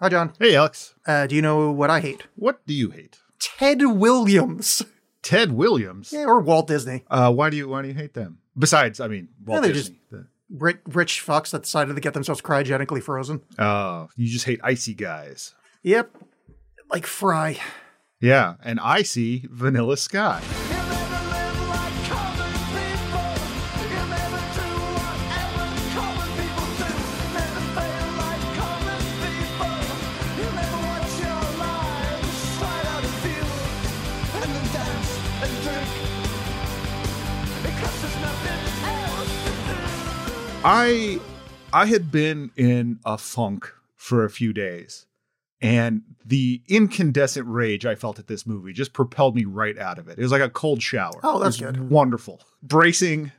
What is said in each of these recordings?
Hi, John. Hey, Alex. Uh, do you know what I hate? What do you hate? Ted Williams. Ted Williams. Yeah, or Walt Disney. Uh, why do you why do you hate them? Besides, I mean, Walt they're Disney. The- Rich, rich fucks that decided to get themselves cryogenically frozen. Oh, you just hate icy guys. Yep. Like Fry. Yeah, and I see Vanilla Sky. I I had been in a funk for a few days, and the incandescent rage I felt at this movie just propelled me right out of it. It was like a cold shower. Oh, that's good. Wonderful, bracing.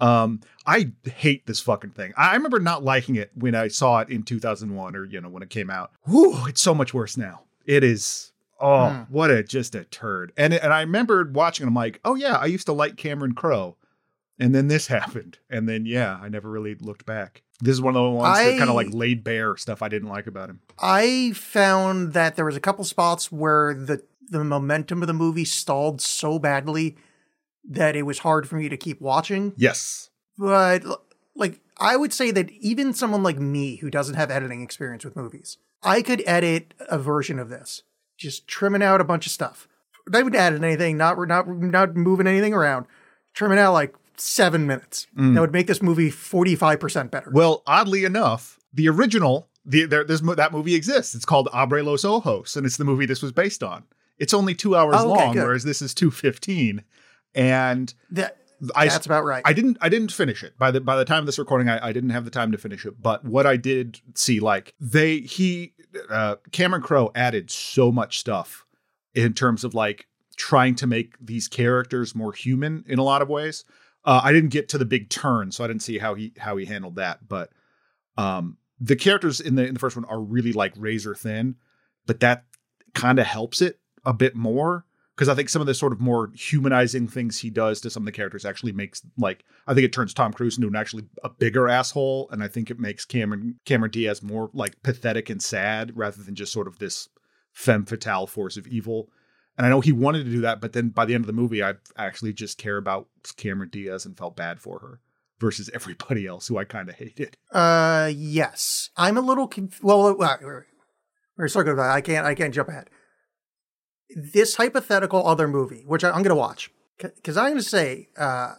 Um, I hate this fucking thing. I remember not liking it when I saw it in 2001 or you know when it came out. Whew, it's so much worse now. It is. Oh, Hmm. what a just a turd. And and I remembered watching. it, I'm like, oh yeah, I used to like Cameron Crowe. And then this happened. And then, yeah, I never really looked back. This is one of the ones that kind of like laid bare stuff I didn't like about him. I found that there was a couple spots where the the momentum of the movie stalled so badly that it was hard for me to keep watching. Yes. But like I would say that even someone like me who doesn't have editing experience with movies, I could edit a version of this, just trimming out a bunch of stuff. Not even adding anything, not not not moving anything around, trimming out like seven minutes. That would make this movie forty five percent better. Well, oddly enough, the original, the there, this, that movie exists. It's called Abre los Ojos, and it's the movie this was based on. It's only two hours Oh, okay, long, good. whereas this is two fifteen. And that, I that's about right. I didn't I didn't finish it. By the by the time of this recording, I, I didn't have the time to finish it. But what I did see, like they he uh Cameron Crowe added so much stuff in terms of like trying to make these characters more human in a lot of ways. Uh, I didn't get to the big turn, so I didn't see how he how he handled that. But um the characters in the in the first one are really like razor thin, but that kind of helps it a bit more because I think some of the sort of more humanizing things he does to some of the characters actually makes like I think it turns Tom Cruise into an actually a bigger asshole, and I think it makes Cameron Cameron Diaz more like pathetic and sad rather than just sort of this femme fatale force of evil. And I know he wanted to do that, but then by the end of the movie, I actually just care about Cameron Diaz and felt bad for her versus everybody else who I kind of hated. Uh, yes, I'm a little conf- well. We're, we're circling about. I can't. I can't jump ahead. This hypothetical other movie, which I'm going to watch, because I'm going to say, uh,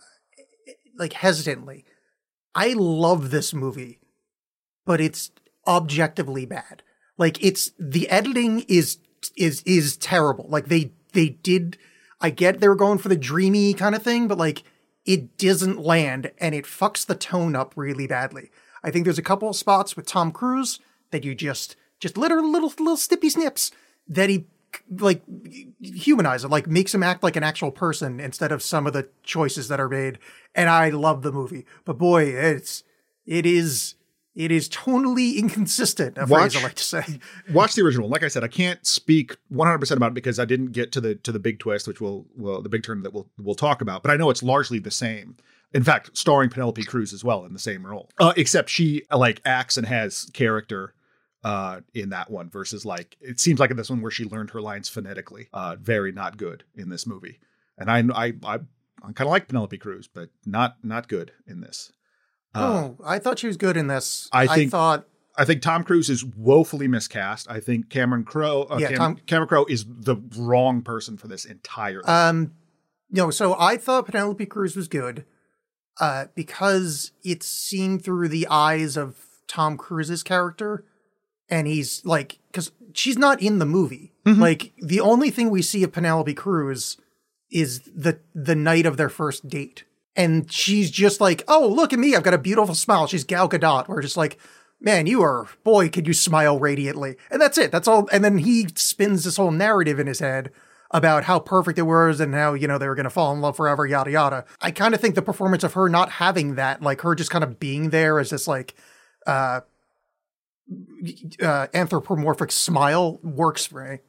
like hesitantly, I love this movie, but it's objectively bad. Like it's the editing is is is terrible. Like they they did. I get they were going for the dreamy kind of thing, but like it doesn't land and it fucks the tone up really badly. I think there's a couple of spots with Tom Cruise that you just just literally little little snippy snips that he like humanize it, like makes him act like an actual person instead of some of the choices that are made. And I love the movie, but boy, it's it is it is tonally inconsistent. A phrase Watch- I like to say. Watch the original. Like I said, I can't speak 100% about it because I didn't get to the to the big twist, which will well the big turn that we'll we'll talk about. But I know it's largely the same. In fact, starring Penelope Cruz as well in the same role, uh, except she like acts and has character uh, in that one versus like it seems like in this one where she learned her lines phonetically. Uh, very not good in this movie, and I I I, I kind of like Penelope Cruz, but not not good in this. Uh, oh, I thought she was good in this. I think- thought I think Tom Cruise is woefully miscast. I think Cameron Crowe, uh, Yeah, Cam- Tom- Cameron Crowe is the wrong person for this entirely. Um, no, so I thought Penelope Cruz was good, uh, because it's seen through the eyes of Tom Cruise's character, and he's like, because she's not in the movie. Like the only thing we see of Penelope Cruz is the the night of their first date, and she's just like, oh, look at me, I've got a beautiful smile. She's Gal Gadot. We're just like. Man, you are boy, could you smile radiantly. And that's it. That's all. And then he spins this whole narrative in his head about how perfect it was and how, you know, they were going to fall in love forever, yada, yada. I kind of think the performance of her not having that, like her just kind of being there as this, like, uh, uh, anthropomorphic smile works for me.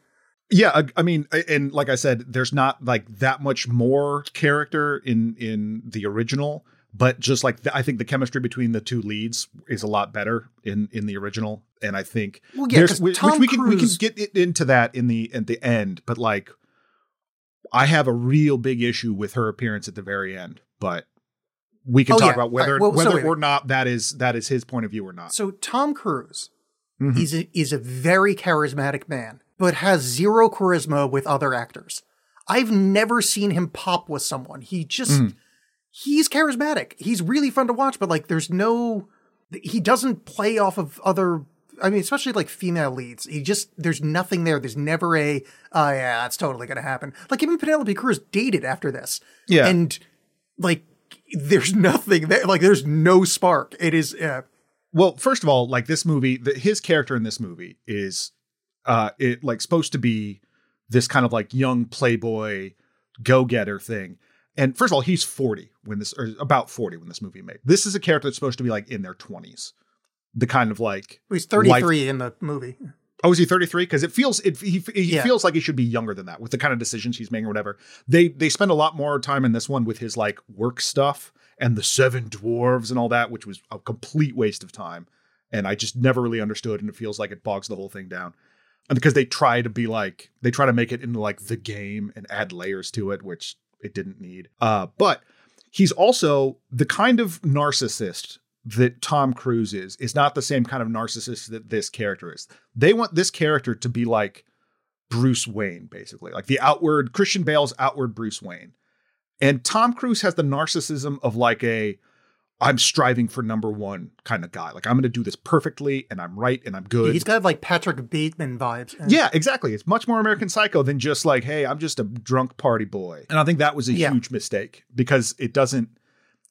Yeah, I, I mean, and like I said, there's not like that much more character in in the original, but just like the, I think the chemistry between the two leads is a lot better in in the original. and I think Well, yeah, there's 'cause which we can we can get into that in the at the end, but like I have a real big issue with her appearance at the very end, but we can Oh, talk yeah. about whether right, well, so whether wait, or not that is that is his point of view or not. So Tom Cruise Mhm. is a, is a very charismatic man, but has zero charisma with other actors. I've never seen him pop with someone. He just Mhm. he's charismatic. He's really fun to watch, but like there's no he doesn't play off of other I mean, especially like female leads. He just there's nothing there. There's never a oh yeah, that's totally gonna happen. Like and Penelope Cruz dated after this. Yeah. And like there's nothing there. Like there's no spark. It is uh, Well, first of all, like this movie, the, his character in this movie is uh it like supposed to be this kind of like young playboy go-getter thing. And first of all, he's 40 when this or about 40 when this movie made. This is a character that's supposed to be like in their 20s. The kind of like he's 33 in the movie. Oh, is he 33? Because it feels it he, he Yeah. feels like he should be younger than that with the kind of decisions he's making or whatever. They they spend a lot more time in this one with his like work stuff and the seven dwarves and all that, which was a complete waste of time. And I just never really understood, and it feels like it bogs the whole thing down. And because they try to be like they try to make it into like the game and add layers to it, which it didn't need. Uh, but he's also the kind of narcissist that Tom Cruise is is not the same kind of narcissist that this character is. They want this character to be like Bruce Wayne, basically, like the outward Christian Bale's outward Bruce Wayne. And Tom Cruise has the narcissism of like a I'm striving for number one kind of guy. Like I'm going to do this perfectly, and I'm right, and I'm good. He's got like Patrick Bateman vibes. Yeah, exactly. It's much more American Psycho than just like, hey, I'm just a drunk party boy. And I think that was a Yeah. huge mistake because it doesn't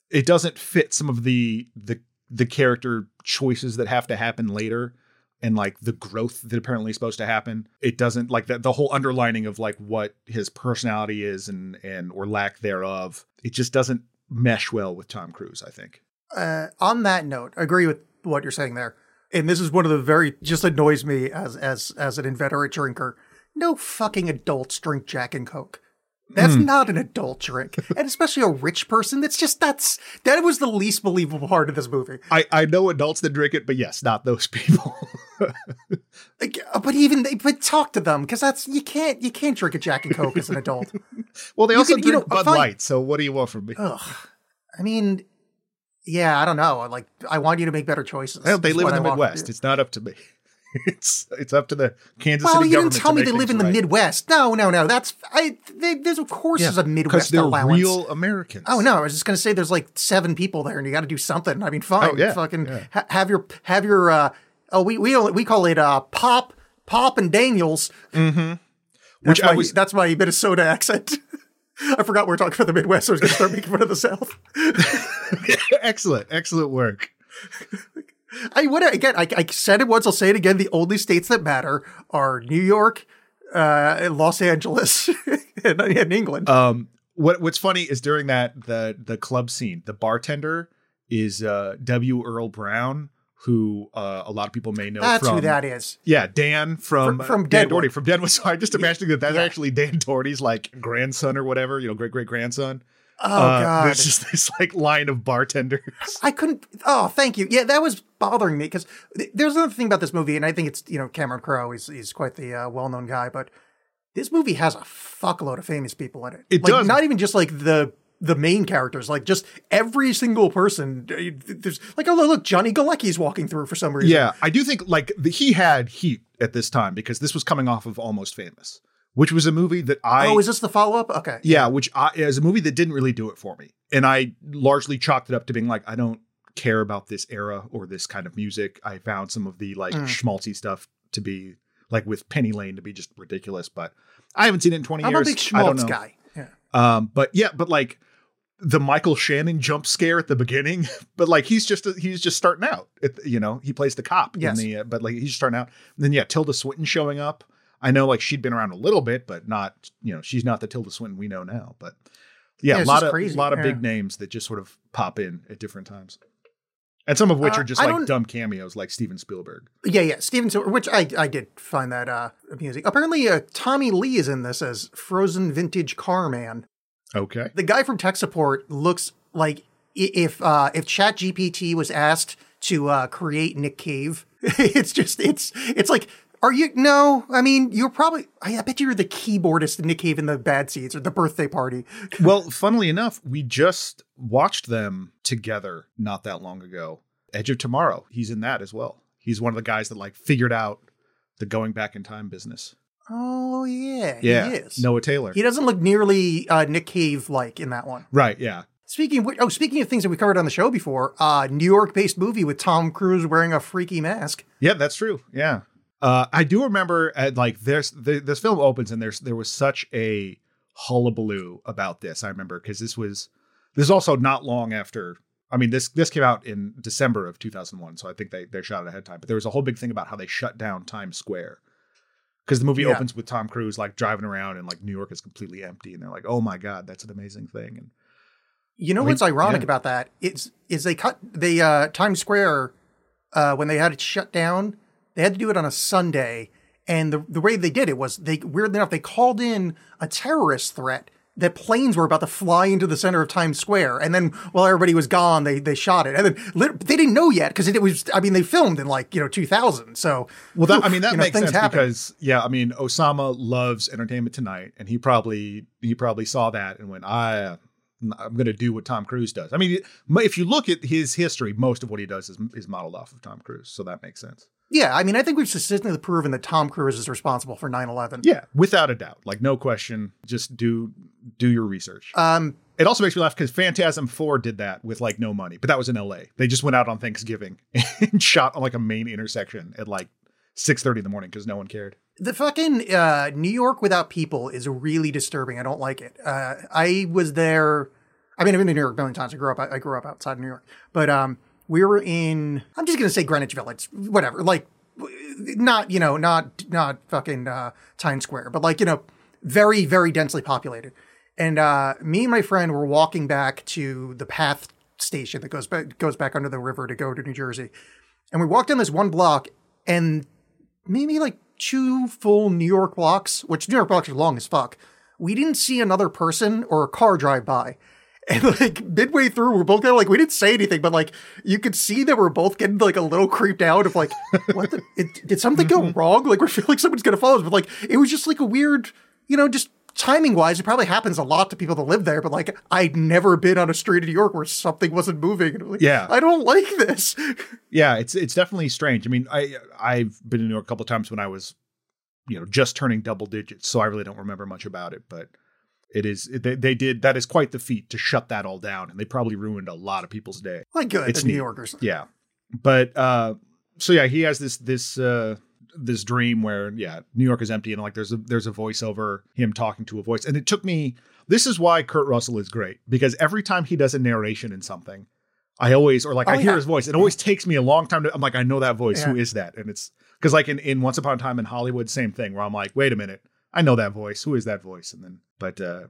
it doesn't fit some of the the the character choices that have to happen later and like the growth that apparently is supposed to happen. It doesn't like that the whole underlining of like what his personality is and and or lack thereof. It just doesn't mesh well with Tom Cruise, I think. Uh, on that note, I agree with what you're saying there. And this is one of the very just annoys me as as as an inveterate drinker. No fucking adults drink Jack and Coke. That's Hmm. not an adult drink, and especially a rich person. That's just that's that was the least believable part of this movie. I I know adults that drink it, but yes, not those people. Uh, but even they but talk to them because that's you can't you can't drink a Jack and Coke as an adult. well, they You also you drink know, Bud. Light, so what do you want from me? Ugh. I mean, yeah, I don't know. Like, I want you to make better choices. Well, they live in the I want from Midwest. It's not up to me. It's it's up to the Kansas Well, City you didn't tell me they live in the right. Midwest. No, no, no. That's I. They, there's of course there's a because Midwest they're allowance. real Americans. Oh no, I was just gonna say there's like seven people there, and you got to do something. I mean, fine, Oh, yeah, fucking yeah. Ha- have your have your. uh Oh, we we only, we call it uh pop pop and Daniels. which That's I my, was. that's my Minnesota accent. I forgot we are talking about the Midwest. So I was gonna start making fun of the South. excellent, excellent work. I would again. I, I said it once. I'll say it again. The only states that matter are New York, uh, Los Angeles, and, and England. Um, what what's funny is during that the the club scene, the bartender is uh W. Earl Brown, who uh, a lot of people may know That's from who that is. Yeah, Dan from From- from uh, Dan Deadwood. Dority from Deadwood. So I'm just imagining that that's Yeah. actually Dan Dority's like grandson or whatever, you know, great great grandson. Oh Uh, god. There's just this like line of bartenders. I couldn't. Oh, thank you. Yeah, that was bothering me because there's another thing about this movie, and I think it's you know Cameron Crowe. He's he's quite the uh, well-known guy, but this movie has a fuckload of famous people in it. It like, does. Not even just like the the main characters, like just every single person. There's like oh look, Johnny Galecki's walking through for some reason. Yeah, I do think like the, he had heat at this time because this was coming off of Almost Famous, which was a movie that I oh, is this the follow-up? Okay. yeah, which I is a movie that didn't really do it for me, and I largely chalked it up to being like I don't care about this era or this kind of music. I found some of the like Mm. schmaltzy stuff to be like with Penny Lane to be just ridiculous, but I haven't seen it in 20 I'm years. a big I don't schmaltz know. guy. Yeah. Um, but yeah, but like the Michael Shannon jump scare at the beginning, but like he's just he's just starting out. It, you know, he plays the cop Yes. in the, uh, but like he's just starting out. And then yeah, Tilda Swinton showing up. I know like she'd been around a little bit, but not you know she's not the Tilda Swinton we know now. But yeah, Yeah, a lot of crazy, lot of big names that just sort of pop in at different times, and some of which Uh, are just I like dumb cameos, like Steven Spielberg. Yeah, yeah, Steven Spielberg, which I I did find that uh amusing. Apparently, uh, Tommy Lee is in this as frozen vintage car man. Okay, The guy from tech support looks like if uh if ChatGPT was asked to uh, create Nick Cave. it's just it's it's like are you no? I mean, you're probably I, I bet you're the keyboardist in Nick Cave in the Bad Seeds or the birthday party. well, funnily enough, we just watched them together not that long ago. Edge of Tomorrow. He's in that as well. He's one of the guys that like figured out the going back in time business. Oh yeah, Yeah. he is. Noah Taylor. He doesn't look nearly uh, Nick Cave like in that one. Right, yeah. Speaking of which, oh, speaking of things that we covered on the show before, uh, New York-based movie with Tom Cruise wearing a freaky mask. Yeah, that's true. Yeah. Uh, I do remember at like there's the, this film opens and there's there was such a hullabaloo about this. I remember because this was this is also not long after. I mean this this came out in December of 2001, so I think they they shot it ahead of time. But there was a whole big thing about how they shut down Times Square because the movie Yeah. opens with Tom Cruise like driving around and like New York is completely empty, and they're like, oh my god, that's an amazing thing. And You know I mean, what's ironic yeah. about that is is they cut the uh, Times Square uh, when they had it shut down. They had to do it on a Sunday, and the the way they did it was they weirdly enough they called in a terrorist threat that planes were about to fly into the center of Times Square, and then while everybody was gone, they they shot it, and then they didn't know yet because it, was I mean they filmed in like you know 2000, so Well, that, I mean that you know, makes sense happen. because yeah, I mean Osama loves Entertainment Tonight, and he probably he probably saw that and went, I I'm going to do what Tom Cruise does. I mean, if you look at his history, most of what he does is is modeled off of Tom Cruise, so that makes sense. Yeah, I mean I think we've consistently proven that Tom Cruise is responsible for 9/11. Yeah, without a doubt, like no question. Just do do your research. Um, it also makes me laugh because Phantasm Four did that with like no money, but that was in L.A. They just went out on Thanksgiving and shot on like a main intersection at like six thirty in the morning because no one cared. The fucking uh, New York without people is really disturbing. I don't like it. Uh, I was there. I mean, I've been to New York a million times. I grew up. I grew up outside of New York, but um, we were in. I'm just gonna say Greenwich Village, whatever. Like, not you know, not not fucking uh, Times Square, but like you know, very very densely populated. And uh, me and my friend were walking back to the Path station that goes back goes back under the river to go to New Jersey, and we walked down this one block, and maybe like two full New York blocks, which New York blocks are long as fuck. We didn't see another person or a car drive by. And like midway through, we're both kind of like, we didn't say anything, but like you could see that we're both getting like a little creeped out of like, what the, it, did something go mm-hmm. wrong? Like we feel like someone's going to follow us. But like, it was just like a weird, you know, just timing wise, it probably happens a lot to people that live there. But like, I'd never been on a street in New York where something wasn't moving. And like, Yeah. I don't like this. Yeah, it's it's definitely strange. I mean, I I've been in New York a couple of times when I was, you know, just turning double digits, so I really don't remember much about it. But it is they, they did that is quite the feat to shut that all down, and they probably ruined a lot of people's day. Like, good, It's New neat. Yorkers. Yeah, but uh, so yeah, he has this this uh this dream where yeah, New York is empty, and like there's a there's a voiceover him talking to a voice, and it took me. This is why Kurt Russell is great because every time he does a narration in something. I always, or like Oh, I hear his voice. It always takes me a long time to. I'm like, I know that voice. Who Yeah. is that? And it's because like in, in Once Upon a Time in Hollywood, same thing. Where I'm like, wait a minute, I know that voice. Who is that voice? And then, but uh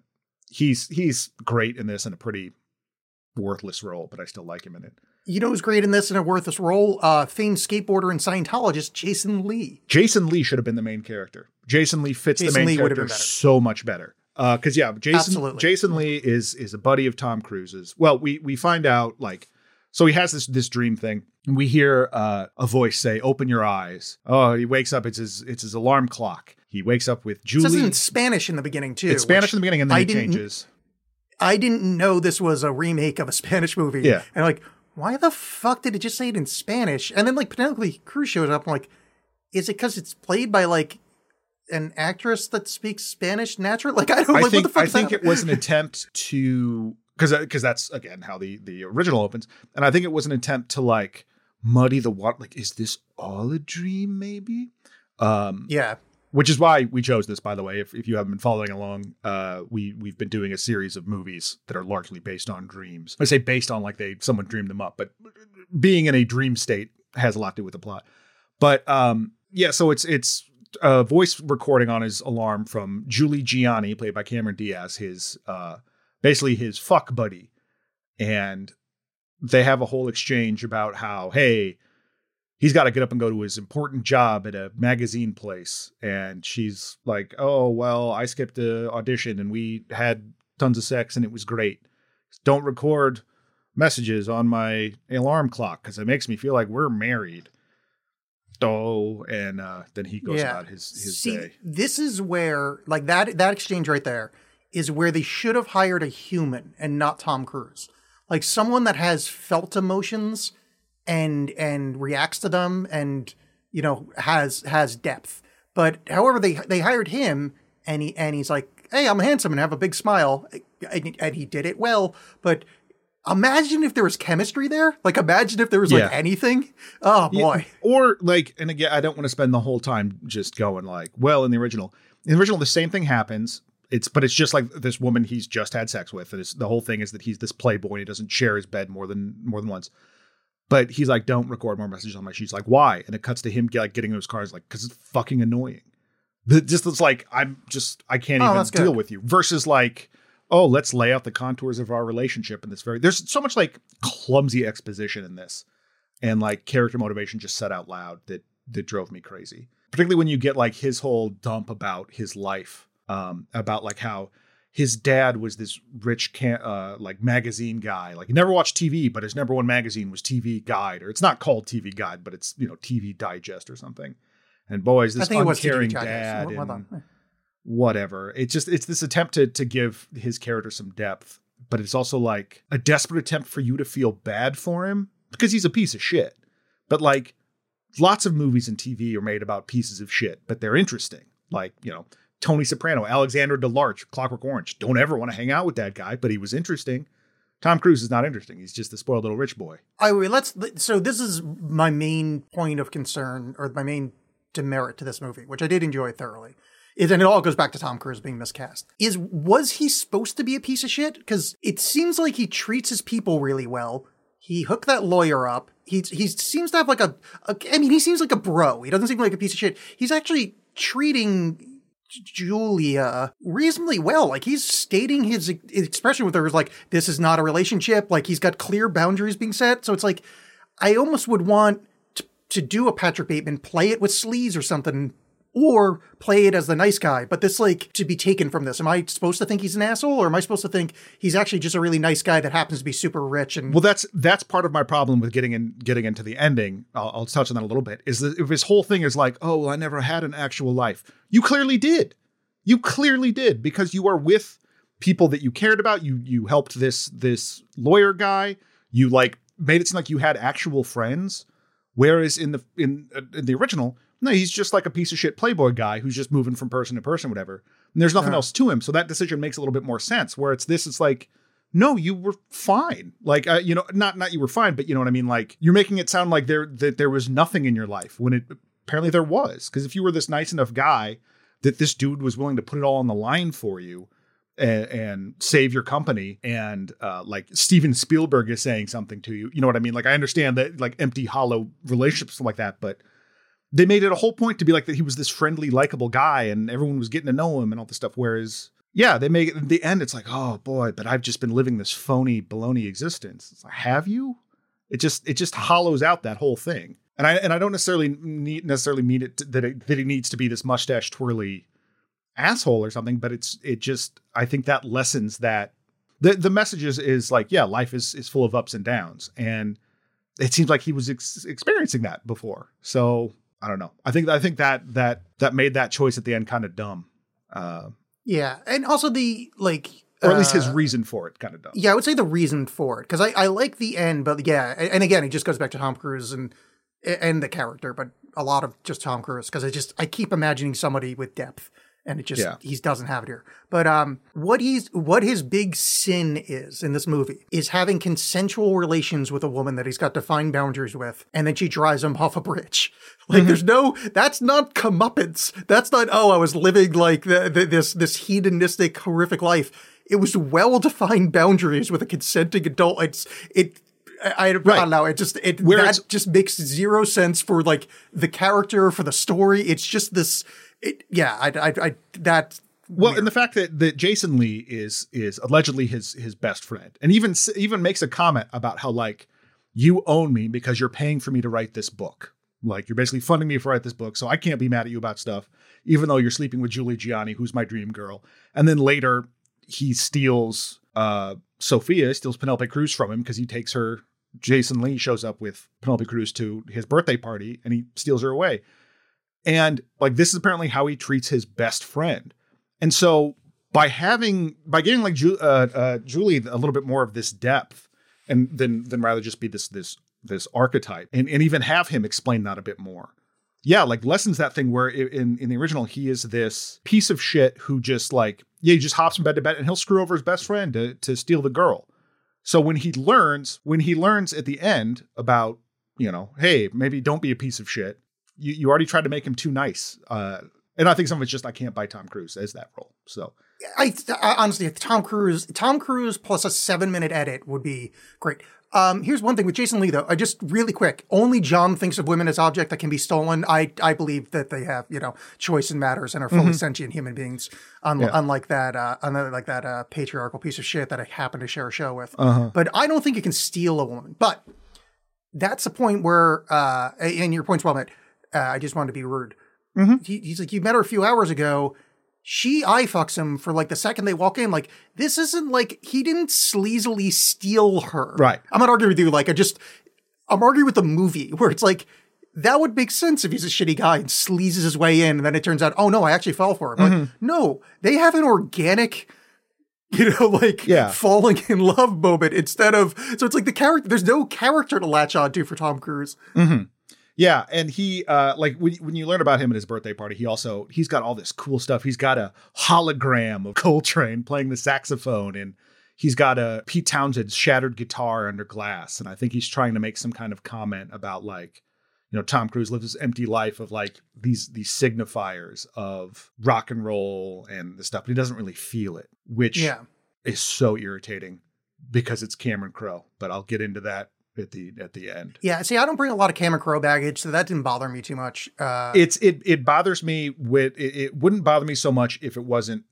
he's he's great in this in a pretty worthless role, but I still like him in it. You know who's great in this and a worthless role? Uh, famed skateboarder and Scientologist Jason Lee. Jason Lee should have been the main character. Jason Lee fits Jason the main Lee character so much better. Because yeah, Jason Absolutely. Jason Lee is is a buddy of Tom Cruise's. Well, we we find out like so he has this this dream thing. We hear uh, a voice say, "Open your eyes." Oh, he wakes up. It's his it's his alarm clock. He wakes up with It says it Julie. in Spanish in the beginning too. It's Spanish in the beginning, and then I it changes. I didn't know this was a remake of a Spanish movie. Yeah. and like, why the fuck did it just say it in Spanish? And then like Penelope Cruz shows up. I'm like, is it because it's played by like an actress that speaks Spanish naturally? Like I don't. I like, think what the fuck I is think it was an attempt to because because that's again how the the original opens, and I think it was an attempt to like muddy the water. Like, is this all a dream? Maybe. Um, Yeah, which is why we chose this by the way. If, if you haven't been following along uh we we've been doing a series of movies that are largely based on dreams. I say based on like they someone dreamed them up but being in a dream state has a lot to do with the plot. But um yeah so it's it's a voice recording on his alarm from julie gianni played by cameron diaz his uh basically his fuck buddy. And they have a whole exchange about how hey he's got to get up and go to his important job at a magazine place and she's like oh well i skipped the audition and we had tons of sex and it was great don't record messages on my alarm clock because it makes me feel like we're married. Oh, and uh, then he goes Yeah. about his his See, day. this is where like that that exchange right there is where they should have hired a human and not Tom Cruise. Like someone that has felt emotions and and reacts to them and you know has has depth. But however they they hired him and he and he's like, "Hey, I'm handsome and have a big smile." And, and he did it well, but imagine if there was chemistry there. Like imagine if there was Yeah. like anything. Oh Yeah, boy. Or like, and again, I don't want to spend the whole time just going like, well, in the original, in the original, the same thing happens. It's, but it's just like this woman he's just had sex with. And it's, the whole thing is that he's this playboy. And He doesn't share his bed more than more than once. But he's like, don't record more messages on my. She's like, why? And it cuts to him like getting in his car. He's like, because it's fucking annoying. The, just it's like I'm just I can't Oh, even deal good. with you. Versus like, oh, let's lay out the contours of our relationship in this very. There's so much like clumsy exposition in this and like character motivation just said out loud that that drove me crazy particularly when you get like his whole dump about his life um about like how his dad was this rich can uh like magazine guy like he never watched tv but his number one magazine was tv guide or it's not called tv guide but it's you know tv digest or something and boys this think it was uncaring dad and whatever. It's just it's this attempt to to give his character some depth, but it's also like a desperate attempt for you to feel bad for him because he's a piece of shit. But like lots of movies and TV are made about pieces of shit, but they're interesting. Like, you know, Tony Soprano, Alexander DeLarge, Clockwork Orange. Don't ever want to hang out with that guy, but he was interesting. Tom Cruise is not interesting. He's just the spoiled little rich boy. I wait, let's. So this is my main point of concern, or my main demerit to this movie, which I did enjoy thoroughly. And it all goes back to Tom Cruise being miscast. Is was he supposed to be a piece of shit? Because it seems like he treats his people really well. He hooked that lawyer up. He he seems to have like a, a. I mean, he seems like a bro. He doesn't seem like a piece of shit. He's actually treating Julia reasonably well. Like he's stating his, expression with her is like, this is not a relationship. Like he's got clear boundaries being set. So it's like, I almost would want to, to do a Patrick Bateman, play it with sleaze or something, or play it as the nice guy. But this like to be taken from this. Am I supposed to think he's an asshole, or am I supposed to think he's actually just a really nice guy that happens to be super rich and Well, that's that's part of my problem with getting in getting into the ending. I'll, I'll touch on that a little bit. Is that if his whole thing is like, oh, well, I never had an actual life. You clearly did. You clearly did because you are with people that you cared about. You you helped this this lawyer guy. You like made it seem like you had actual friends. Whereas in the in, uh, in the original, no, he's just like a piece of shit playboy guy who's just moving from person to person, whatever. And there's nothing Yeah. else to him. So that decision makes a little bit more sense. Where it's this, it's like, no, you were fine. Like, uh, you know, not not you were fine, but you know what I mean. Like, you're making it sound like there that there was nothing in your life when it apparently there was. Because if you were this nice enough guy that this dude was willing to put it all on the line for you and, and save your company, and uh, like Steven Spielberg is saying something to you, you know what I mean? Like, I understand that like empty, hollow relationships like that, but they made it a whole point to be like that he was this friendly, likable guy, and everyone was getting to know him and all this stuff. Whereas, yeah, they make it in the end, it's like, oh boy, but I've just been living this phony baloney existence. Like, have you? It just it just hollows out that whole thing. And I and I don't necessarily need necessarily mean it to, that it that he needs to be this mustache twirly asshole or something, but it's it just I think that lessens that the the message is, is like yeah, life is is full of ups and downs, and it seems like he was ex- experiencing that before. So I don't know. I think I think that that that made that choice at the end kind of dumb, uh, yeah, and also the like, or at least his uh, reason for it kind of dumb. Yeah, I would say the reason for it because I, I like the end, but yeah, and again, it just goes back to Tom Cruise and and the character, but a lot of just Tom Cruise because I just I keep imagining somebody with depth, and it just Yeah. he doesn't have it here. But um, what he's what his big sin is in this movie is having consensual relations with a woman that he's got defined boundaries with, and then she drives him off a bridge. Like, there's no that's not comeuppance. That's not oh I was living like the, the, this this hedonistic horrific life it was well defined boundaries with a consenting adult. It's it. I, I, I don't know. It just it Where that just makes zero sense for like the character for the story. It's just this. It yeah. I I, I that Well, and the fact that that Jason Lee is is allegedly his his best friend, and even even makes a comment about how like you own me because you're paying for me to write this book. Like you're basically funding me to write this book, so I can't be mad at you about stuff, even though you're sleeping with Julie Gianni, who's my dream girl. And then later he steals uh, Sofia steals Penelope Cruz from him because he takes her. Jason Lee shows up with Penelope Cruz to his birthday party and he steals her away. And like this is apparently how he treats his best friend. And so by having by giving like Ju- uh, uh, Julie a little bit more of this depth, and then then rather just be this this this archetype, and and even have him explain that a bit more. Yeah, like lessens that thing where in in the original he is this piece of shit who just like yeah he just hops from bed to bed and he'll screw over his best friend to to steal the girl. So when he learns when he learns at the end about you know hey maybe don't be a piece of shit you, you already tried to make him too nice. Uh, and I think some of it's just I can't buy Tom Cruise as that role. So I, I honestly, Tom Cruise, Tom Cruise plus a seven minute edit would be great. Um, here's one thing with Jason Lee though. I just really quick. Only John thinks of women as object that can be stolen. I I believe that they have you know choice and matters and are fully sentient human beings, un- Yeah. unlike that uh, unlike that uh, patriarchal piece of shit that I happen to share a show with. But I don't think you can steal a woman. But that's the point where, uh, and your point's well made. Uh, I just wanted to be rude. He, he's like, you met her a few hours ago. She eye fucks him for like the second they walk in. Like, this isn't like he didn't sleazily steal her. Right. I'm not arguing with you. Like, I just, I'm arguing with the movie where it's like, that would make sense if he's a shitty guy and sleazes his way in, and then it turns out, oh no, I actually fell for him. Like, Mm-hmm. no, they have an organic, you know, like Yeah. falling in love moment instead of. So it's like the character. There's no character to latch on to for Tom Cruise. Yeah, and he uh, like when when you learn about him at his birthday party, he also he's got all this cool stuff. He's got a hologram of Coltrane playing the saxophone, and he's got a Pete Townshend's shattered guitar under glass, and I think he's trying to make some kind of comment about like. You know, Tom Cruise lives this empty life of like these these signifiers of rock and roll and the stuff, but he doesn't really feel it, which Yeah. is so irritating because it's Cameron Crowe. But I'll get into that at the at the end. Yeah, see, I don't bring a lot of Cameron Crowe baggage, so that didn't bother me too much. Uh, It's it it bothers me with it, it wouldn't bother me so much if it wasn't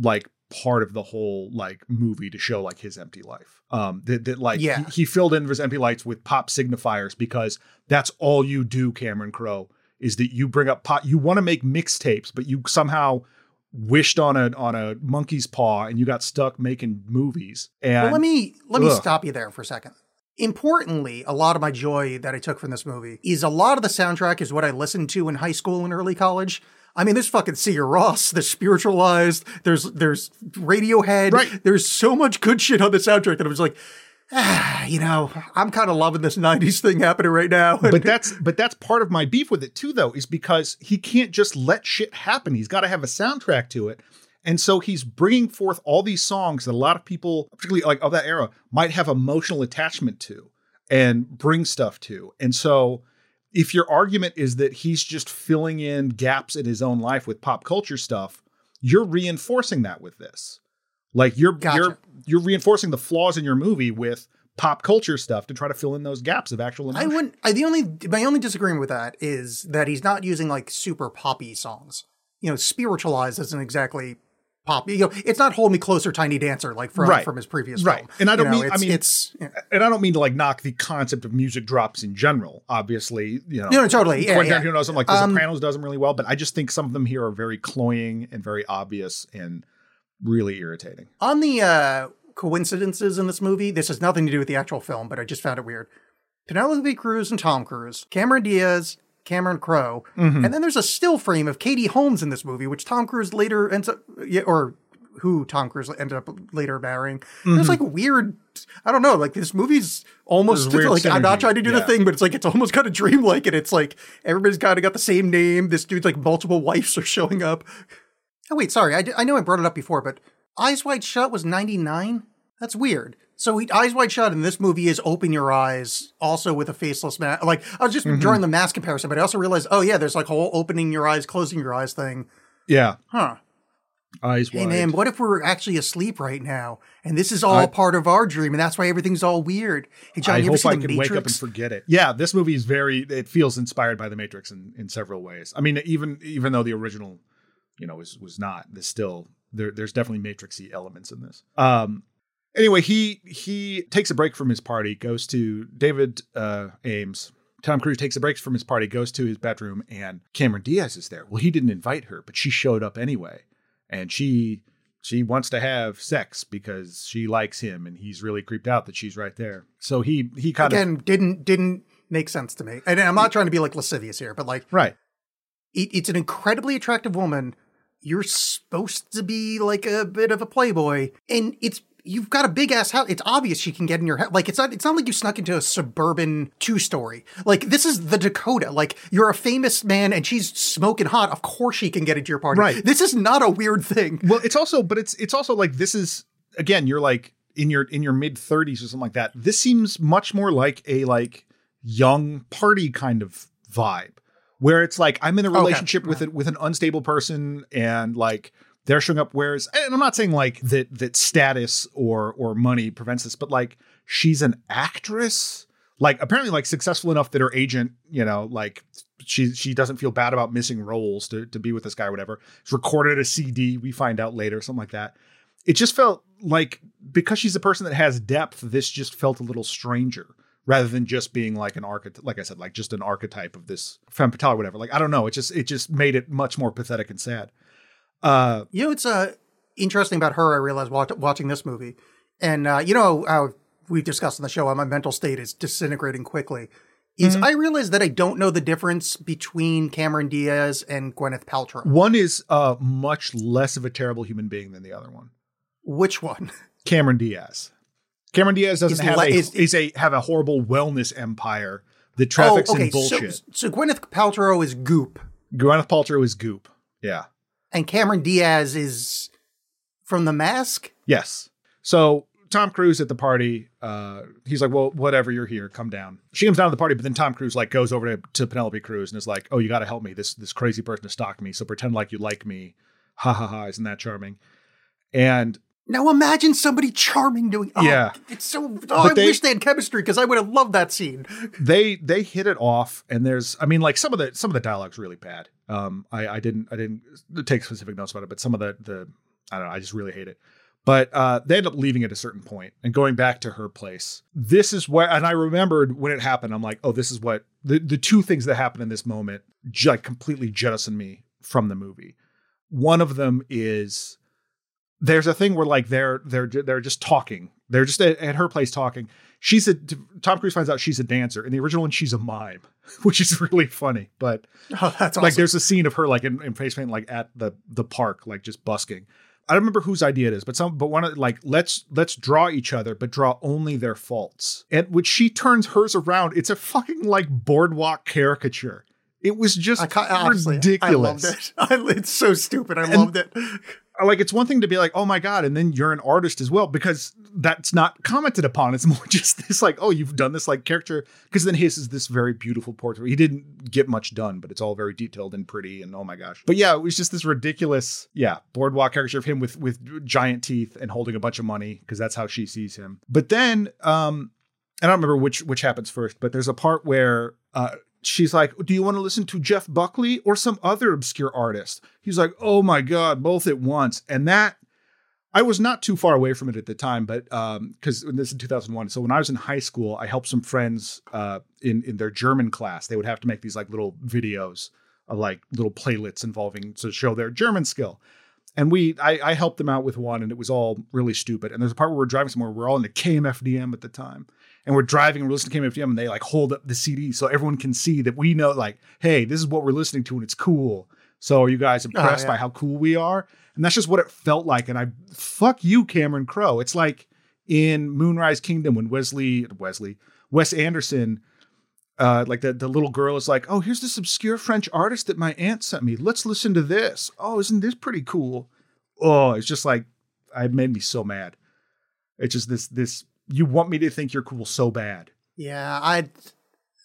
like part of the whole like movie to show like his empty life. Um that, that like Yeah. he, he filled in his empty lights with pop signifiers because that's all you do, Cameron Crowe, is that you bring up pop you want to make mixtapes, but you somehow wished on a on a monkey's paw and you got stuck making movies. And well, let me let me Ugh. stop you there for a second. Importantly, a lot of my joy that I took from this movie is a lot of the soundtrack is what I listened to in high school and early college. I mean, there's fucking Sigur Rós, there's Spiritualized, there's there's Radiohead, Right. there's so much good shit on the soundtrack that I was like, ah, you know, I'm kind of loving this '90s thing happening right now. but that's but that's part of my beef with it too though is because he can't just let shit happen he's got to have a soundtrack to it and so he's bringing forth all these songs that a lot of people particularly like of that era might have emotional attachment to and bring stuff to and so if your argument is that he's just filling in gaps in his own life with pop culture stuff you're reinforcing that with this like you're Gotcha. you're you're reinforcing the flaws in your movie with pop culture stuff to try to fill in those gaps of actual I wouldn't. I the only my only disagreement with that is that he's not using like super poppy songs. You know, spiritualized isn't exactly pop. You know, it's not "Hold Me Closer, Tiny Dancer" like from Right. from his previous Right. film. And I don't know, mean- I mean- it's yeah. and I don't mean to like knock the concept of music drops in general. Obviously, you know, No, no, totally. Yeah, Quentin yeah. Tarantino does them like The Um, Sopranos does them really well, but I just think some of them here are very cloying and very obvious and really irritating. on the uh, coincidences in this movie. This has nothing to do with the actual film, but I just found it weird. Penelope Cruz and Tom Cruise, Cameron Diaz, Cameron Crowe, Mm-hmm. and then there's a still frame of Katie Holmes in this movie, which Tom Cruise later ends up, yeah, or who Tom Cruise ended up later marrying. There's like weird, I don't know, like this movie's almost Mm-hmm. Like I'm not trying to do the thing, but it's like it's almost kind of dreamlike, and it's like everybody's kind of got the same name. This dude's like multiple wives are showing up. Oh wait, sorry, I, I know I brought it up before, but Eyes Wide Shut was 99? That's weird. So he, Eyes Wide Shut in this movie is Open Your Eyes, also with a faceless mask. Like, I was just Mm-hmm. drawing the mask comparison, but I also realized, oh yeah, there's like whole opening your eyes, closing your eyes thing. Yeah, Huh. eyes Hey wide. man, what if we're actually asleep right now? And this is all I- part of our dream, and that's why everything's all weird. Hey John, I hope I can wake up and forget it. Yeah, this movie is very. It feels inspired by The Matrix in, in several ways. I mean, even even though the original, you know, was was not. There's still there. There's definitely Matrixy elements in this. Um. Anyway, he he takes a break from his party, goes to David uh, Aames. Tom Cruise takes a break from his party, goes to his bedroom, and Cameron Diaz is there. Well, he didn't invite her, but she showed up anyway, and she she wants to have sex because she likes him and he's really creeped out that she's right there. So he he kind Again, of didn't didn't make sense to me. And I'm not trying to be like lascivious here, but like right. it, it's an incredibly attractive woman. You're supposed to be like a bit of a playboy, and it's you've got a big ass house. It's obvious she can get in your head. Like it's not. It's not like you snuck into a suburban two story. Like this is the Dakota. Like you're a famous man, and she's smoking hot. Of course she can get into your party. Right. This is not a weird thing. Well, it's also, but it's it's also like this is again, you're like in your in your mid 30s or something like that. This seems much more like a like young party kind of vibe, where it's like I'm in a Okay. relationship with it with an unstable person, and like they're showing up. Whereas, and I'm not saying like that that status or or money prevents this, but like she's an actress. Like apparently, like successful enough that her agent, you know, like she she doesn't feel bad about missing roles to to be with this guy or whatever. She's recorded a CD. We find out later, something like that. It just felt like because she's a person that has depth, this just felt a little stranger rather than just being like an archetype. Like I said, like just an archetype of this femme fatale or whatever. Like I don't know. It just it just made it much more pathetic and sad. Uh, You know, it's uh, interesting about her. I realized watch, watching this movie, and uh, you know how we've discussed on the show how my mental state is disintegrating quickly. Is I realized that I don't know the difference between Cameron Diaz and Gwyneth Paltrow. one is uh much less of a terrible human being than the other one. Which one? Cameron Diaz. Cameron Diaz doesn't Is have le- a is- is a have a horrible wellness empire that traffics in bullshit. So, so Gwyneth Paltrow is goop, Gwyneth Paltrow is goop. Yeah. And Cameron Diaz is from The Mask. Yes. So Tom Cruise at the party, uh, he's like, "Well, whatever, you're here. Come down." She comes down to the party, but then Tom Cruise like goes over to, to Penelope Cruz and is like, "Oh, you got to help me. This this crazy person has stalked me. So pretend like you like me. Ha ha ha! Isn't that charming?" And Now imagine somebody charming doing. Oh, Yeah. it's so. Oh, I they- wish they had chemistry because I would have loved that scene. they they hit it off and there's i mean like some of the some of the dialogue's really bad um i i didn't i didn't take specific notes about it but some of the the i don't know i just really hate it but uh they end up leaving at a certain point and going back to her place this is where and i remembered when it happened i'm like oh this is what the the two things that happen in this moment like completely jettison me from the movie one of them is there's a thing where like they're they're they're just talking. They're just at, at her place talking. She's a Tom Cruise finds out she's a dancer. In the original one, she's a mime, which is really funny. But Oh, that's awesome. like, there's a scene of her like in, in face paint, like at the the park, like just busking. I don't remember whose idea it is, but some but one of like let's let's draw each other, but draw only their faults. And when she turns hers around, it's a fucking like boardwalk caricature. It was just I honestly, ridiculous. I loved it. I, it's so stupid. I And- loved it. Like it's one thing to be like, oh my god, and then you're an artist as well because that's not commented upon. It's more just this like, oh, you've done this like character because then his is this very beautiful portrait. He didn't get much done, but it's all very detailed and pretty and oh my gosh. But yeah, it was just this ridiculous, yeah, boardwalk caricature of him with with giant teeth and holding a bunch of money because that's how she sees him. But then, um, I don't remember which which happens first, but there's a part where uh she's like, Do you want to listen to Jeff Buckley or some other obscure artist? He's like, Oh my God, both at once. And that I was not too far away from it at the time, but um, because this is 2001. So when I was in high school, I helped some friends uh in in their German class. They would have to make these like little videos of like little playlets involving to show their German skill. And we, I, I helped them out with one, and it was all really stupid. And there's a part where we're driving somewhere. We're all in the KMFDM at the time, and we're driving and we're listening to KMFDM, and they like hold up the CD so everyone can see that we know, like, hey, this is what we're listening to, and it's cool. So are you guys impressed yeah. by how cool we are? And that's just what it felt like. And I fuck you, Cameron Crowe. It's like in Moonrise Kingdom when Wesley, Wesley, Wes Anderson uh, like the, the little girl is like, oh, here's this obscure French artist that my aunt sent me. Let's listen to this. Oh, isn't this pretty cool? Oh, it's just like, it made me so mad. It's just this, this, you want me to think you're cool so bad. Yeah, I,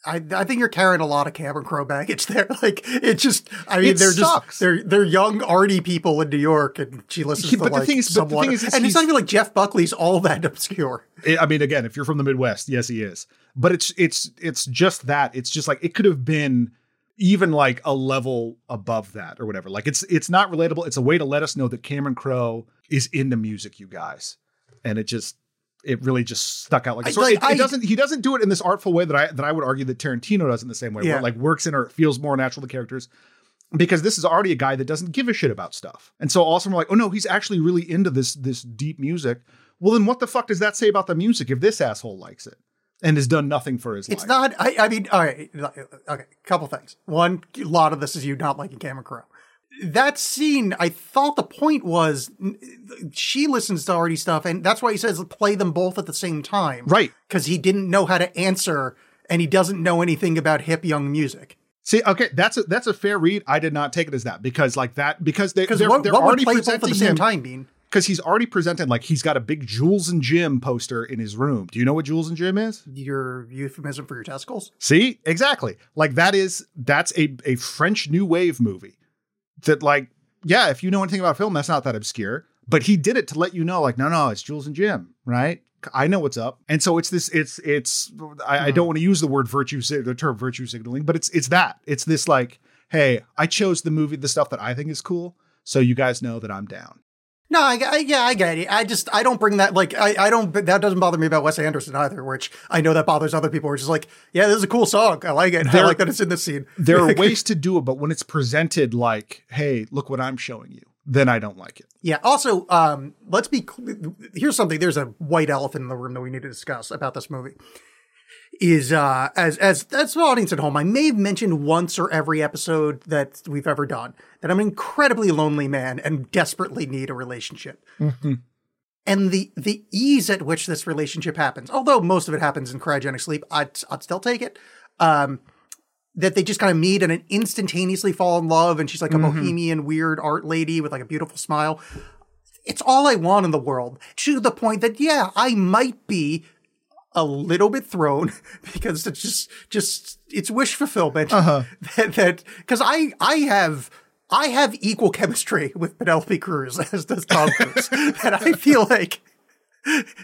I, I think you're carrying a lot of Cameron Crowe baggage there. Like it just, I mean, It they're sucks. just they're they're young arty people in New York, and she listens Yeah, to but the like thing is- but the someone, thing is, and it's not even like Jeff Buckley's all that obscure. I I mean, again, if you're from the Midwest, yes, he is. But it's it's it's just that. It's just like it could have been even like a level above that or whatever. Like it's it's not relatable. It's a way to let us know that Cameron Crowe is into music, you guys. And it just it really just stuck out like, I- so like, it, I- it doesn't he doesn't do it in this artful way that I that I wour argue that Tarantino does in the same way Yeah. where it like works in or feels more natural to characters. because this is already a guy that doesn't give a shit about stuff. And so all of a sudden we're like, oh no, he's actually really into this this deep music. Well, then what the fuck does that say about the music if this asshole likes it and has done nothing for his It's life? not. I, I mean, all right. Okay, couple things. One, a lot of this is you not liking Cameron Crowe. That scene, I thought the point was she listens to arty stuff, and that's why he says play them both at the same time, Right. Because he didn't know how to answer, and he doesn't know anything about hip young music. See, okay, that's a that's a fair read. I did not take it as that because like that because they Because they're, what, they're what already play both at presenting the same him time mean? because he's already presented like he's got a big Jules and Jim poster in his room. Do you know what Jules and Jim is? Your euphemism for your testicles? See, exactly. Like that is that's a a French New Wave movie that like yeah, if you know anything about film, that's not that obscure. But he did it to let you know, like, no, no, it's Jules and Jim, right? I know what's up. And so it's this, it's, it's, I, I don't hmm. want to use the word virtue, the term virtue signaling, but it's, it's that. It's this like, hey, I chose the movie, the stuff that I think is cool. So you guys know that I'm down. No, I, I, yeah, I get it. I just, I don't bring that, like, I, I don't, that doesn't bother me about Wes Anderson either, which I know that bothers other people, which is like, yeah, this is a cool song. I like it. I like that it's in this scene. There are ways to do it, but when it's presented like, hey, look what I'm showing you, then I don't like it. Yeah. Also, um, let's be here's something. There's a white elephant in the room that we need to discuss about this movie. Is uh, as as as the audience at home, I may have mentioned once or every episode that we've ever done that I'm an incredibly lonely man and desperately need a relationship. And the the ease at which this relationship happens, although most of it happens in cryogenic sleep, I'd I'd still take it. Um, that they just kind of meet and instantaneously fall in love, and she's like a bohemian weird art lady with like a beautiful smile. It's all I want in the world. To the point that yeah, I might be a little bit thrown because it's just just it's wish fulfillment uh-huh. that that because I I have. I have equal chemistry with Penelope Cruz as does Tom Cruise, and I feel like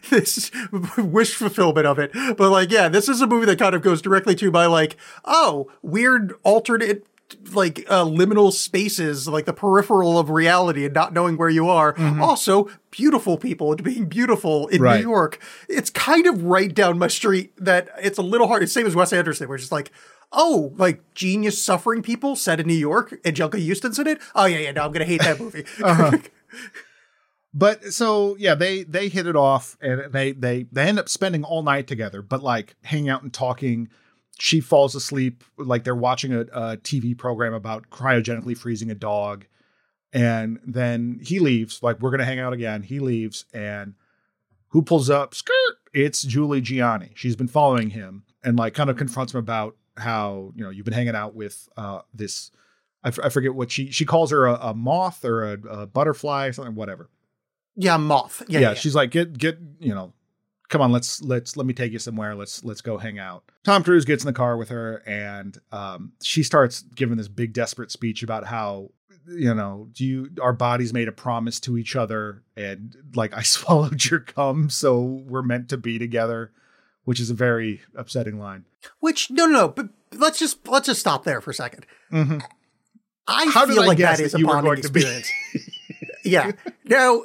this wish fulfillment of it. But like, yeah, this is a movie that kind of goes directly to my like, oh, weird alternate like uh, liminal spaces, like the peripheral of reality and not knowing where you are. Also, beautiful people and being beautiful in Right. New York. It's kind of right down my street that it's a little hard. It's same as Wes Anderson, where it's just like, oh, like genius suffering people set in New York and Anjelica Huston's in it. Oh yeah, yeah, no, I'm gonna hate that movie. But so yeah, they they hit it off and they they they end up spending all night together, but like hanging out and talking. She falls asleep, like they're watching a, a TV program about cryogenically freezing a dog. And then he leaves, like, we're gonna hang out again. He leaves, and who pulls up? Skirt! It's Julie Gianni. She's been following him and like kind of confronts him about how, you know, you've been hanging out with uh this I, f- I forget what she she calls her a, a moth or a, a butterfly or something, whatever yeah, moth. Yeah, yeah, yeah, she's like get get you know come on let's let's let me take you somewhere let's let's go hang out tom cruise gets in the car with her and um she starts giving this big desperate speech about how you know do you our bodies made a promise to each other and like i swallowed your cum so we're meant to be together which is a very upsetting line Which no, no, no. But let's just let's just stop there for a 2nd Mhm. I How feel like that is that a bonding going to be- experience. yeah. Now,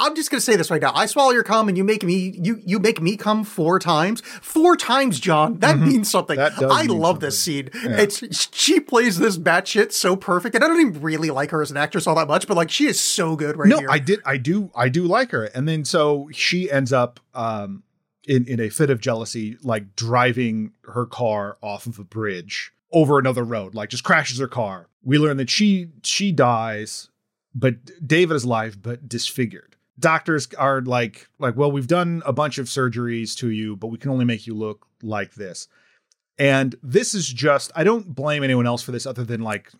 I'm just gonna say this right now. I swallow your cum, and you make me you you make me come four times. Four times, John. That means something. Mm-hmm. That I mean love this scene. It's she plays this batshit so perfect, and I don't even really like her as an actress all that much, but like she is so good right no here. i did i do i do like her and then so she ends up um in in a fit of jealousy like driving her car off of a bridge over another road like just crashes her car we learn that she she dies but david is alive but disfigured doctors are like like well we've done a bunch of surgeries to you but we can only make you look like this and this is just i don't blame anyone else for this other than like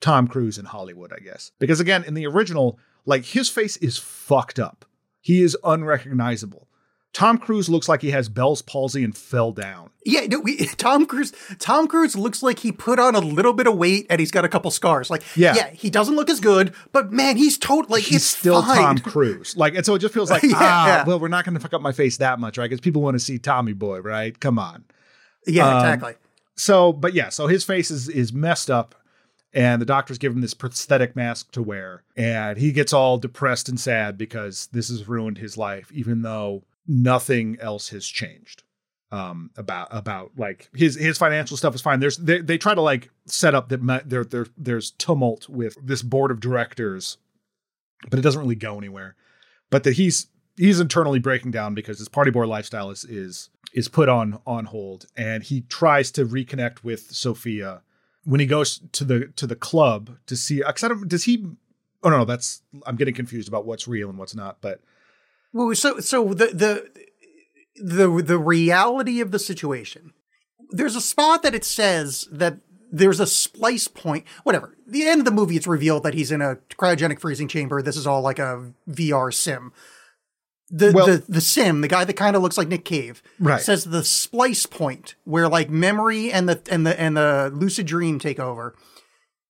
Tom Cruise in Hollywood, I guess. Because again, in the original, like his face is fucked up. He is unrecognizable. Tom Cruise looks like he has Bell's palsy and fell down. Yeah, no, we, Tom Cruise. Tom Cruise looks like he put on a little bit of weight and he's got a couple scars. Like, Yeah. yeah, he doesn't look as good, but man, he's totally like He's still fine. Tom Cruise. Like, and so it just feels like, Yeah, ah, yeah. well, we're not going to fuck up my face that much, right? Because people want to see Tommy Boy, right? Come on. Yeah, Um, exactly. So, but yeah, so his face is is messed up, and the doctors give him this prosthetic mask to wear, and he gets all depressed and sad because this has ruined his life, even though nothing else has changed. um about about like his his financial stuff is fine there's they, they try to like set up that there there there's tumult with this board of directors but it doesn't really go anywhere but that he's he's internally breaking down because his party boy lifestyle is is is put on on hold and he tries to reconnect with Sofia when he goes to the to the club to see I don't, does he oh no that's I'm getting confused about what's real and what's not but well so so the the the the reality of the situation there's a spot that it says that there's a splice point whatever the end of the movie it's revealed that he's in a cryogenic freezing chamber this is all like a VR sim the well, the the sim, the guy that kind of looks like Nick Cave, right. says the splice point where like memory and the and the and the lucid dream take over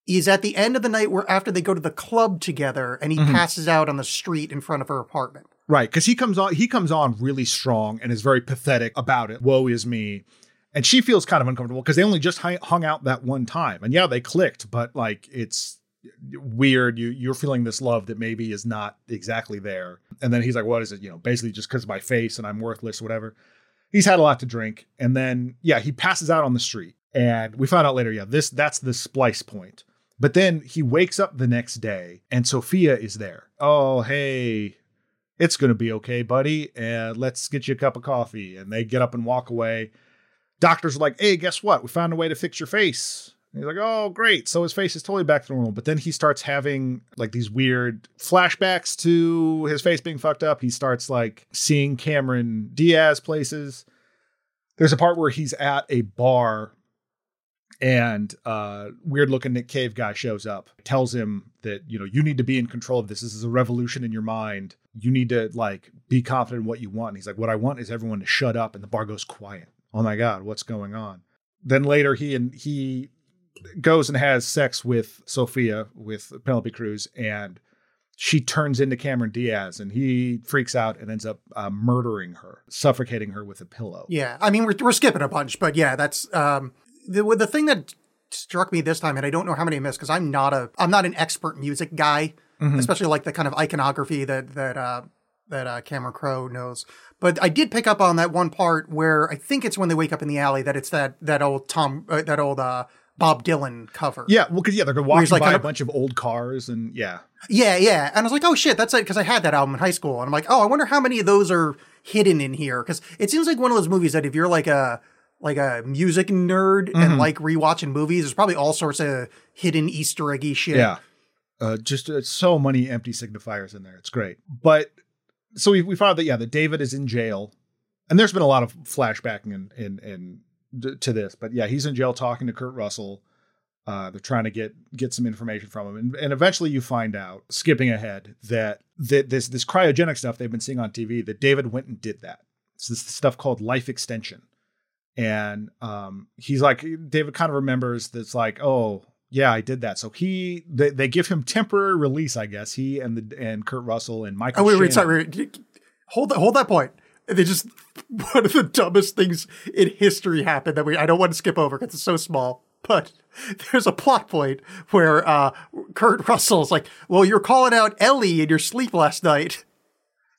is at the end of the night where after they go to the club together and he mm-hmm. passes out on the street in front of her apartment. Right, because he comes on he comes on really strong and is very pathetic about it. Woe is me. And she feels kind of uncomfortable because they only just hung out that one time. And yeah, they clicked, but like it's weird. You you're feeling this love that maybe is not exactly there. And then he's like, "What is it? You know, basically just because of my face and I'm worthless, whatever." He's had a lot to drink, and then yeah, he passes out on the street. And we found out later, yeah, this that's the splice point. But then he wakes up the next day, and Sofia is there. Oh, hey, it's gonna be okay, buddy. And let's get you a cup of coffee. And they get up and walk away. Doctors are like, hey, guess what? We found a way to fix your face he's like, oh, great. So his face is totally back to normal. But then he starts having like these weird flashbacks to his face being fucked up. He starts like seeing Cameron Diaz places. There's a part where he's at a bar and uh weird looking Nick Cave guy shows up, tells him that, you know, you need to be in control of this. This is a revolution in your mind. You need to like be confident in what you want. And he's like, What I want is everyone to shut up and the bar goes quiet. Oh my God, what's going on? Then later he and he goes and has sex with Sofia with Penelope Cruz, and she turns into Cameron Diaz, and he freaks out and ends up uh, murdering her, suffocating her with a pillow. Yeah, I mean we're we're skipping a bunch, but yeah, that's um, the the thing that struck me this time, and I don't know how many I missed because I'm not a I'm not an expert music guy, mm-hmm. especially like the kind of iconography that that uh, that uh, Cameron Crowe knows. But I did pick up on that one part where I think it's when they wake up in the alley that it's that that old Tom uh, that old uh, Bob Dylan cover. Yeah, well, because yeah, they're walking like, by a bunch of old cars, and yeah, yeah, yeah. And I was like, oh shit, that's it, because I had that album in high school, and I'm like, oh, I wonder how many of those are hidden in here, because it seems like one of those movies that if you're like a like a music nerd mm-hmm. and like rewatching movies, there's probably all sorts of hidden Easter eggy shit. Yeah, uh, just uh, so many empty signifiers in there. It's great, but so we we found that yeah, that David is in jail, and there's been a lot of flashbacking and and and to this, but yeah, he's in jail talking to Kurt Russell. Uh, they're trying to get get some information from him, and, and eventually you find out, skipping ahead, that that this this cryogenic stuff they've been seeing on TV, that David went and did that. It's this stuff called life extension, and um, he's like David kind of remembers that's like, oh yeah, I did that. So he they, they give him temporary release, I guess. He and the and Kurt Russell and Michael. Oh wait, wait, sorry, wait. hold that hold that point they just one of the dumbest things in history happened that we I don't want to skip over because it's so small. But there's a plot point where uh, Kurt Russell's like, "Well, you're calling out Ellie in your sleep last night."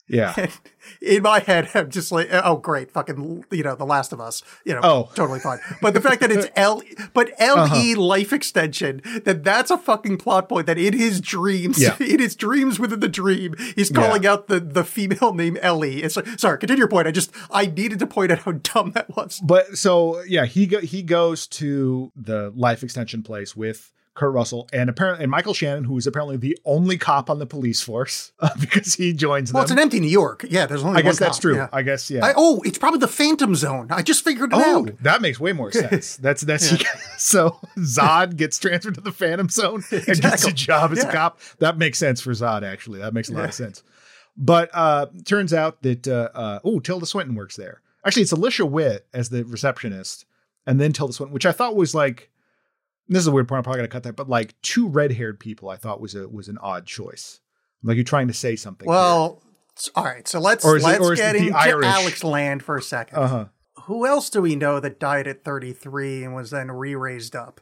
Yeah. in my head, I'm just like, oh, great, fucking, you know, The Last of Us, you know, oh. totally fine. But the fact that it's L, but LE uh-huh. life extension, that that's a fucking plot point that in his dreams, yeah. in his dreams within the dream, he's calling yeah. out the, the female name Ellie. It's like, sorry, continue your point. I just, I needed to point out how dumb that was. But so, yeah, he, go, he goes to the life extension place with Kurt Russell, and apparently and Michael Shannon, who is apparently the only cop on the police force uh, because he joins well, them. it's an empty New York. Yeah, there's only. I guess cop. that's true. Yeah. I guess yeah. I, oh, it's probably the Phantom Zone. I just figured it oh, out. That makes way more sense. That's that's yeah. so Zod gets transferred to the Phantom Zone and exactly. gets a job as yeah. a cop. That makes sense for Zod. Actually, that makes a lot of sense. But uh, turns out that uh, uh, oh, Tilda Swinton works there. Actually, it's Alicia Witt as the receptionist, and then Tilda Swinton, which I thought was like this is a weird point. I'm probably gonna cut that, but like two red haired people, I thought was a was an odd choice. Like you're trying to say something. Well, here. all right. So let's let's it, get into Irish? Alex Land for a 2nd uh-huh. Who else do we know that died at 33 and was then re-raised up?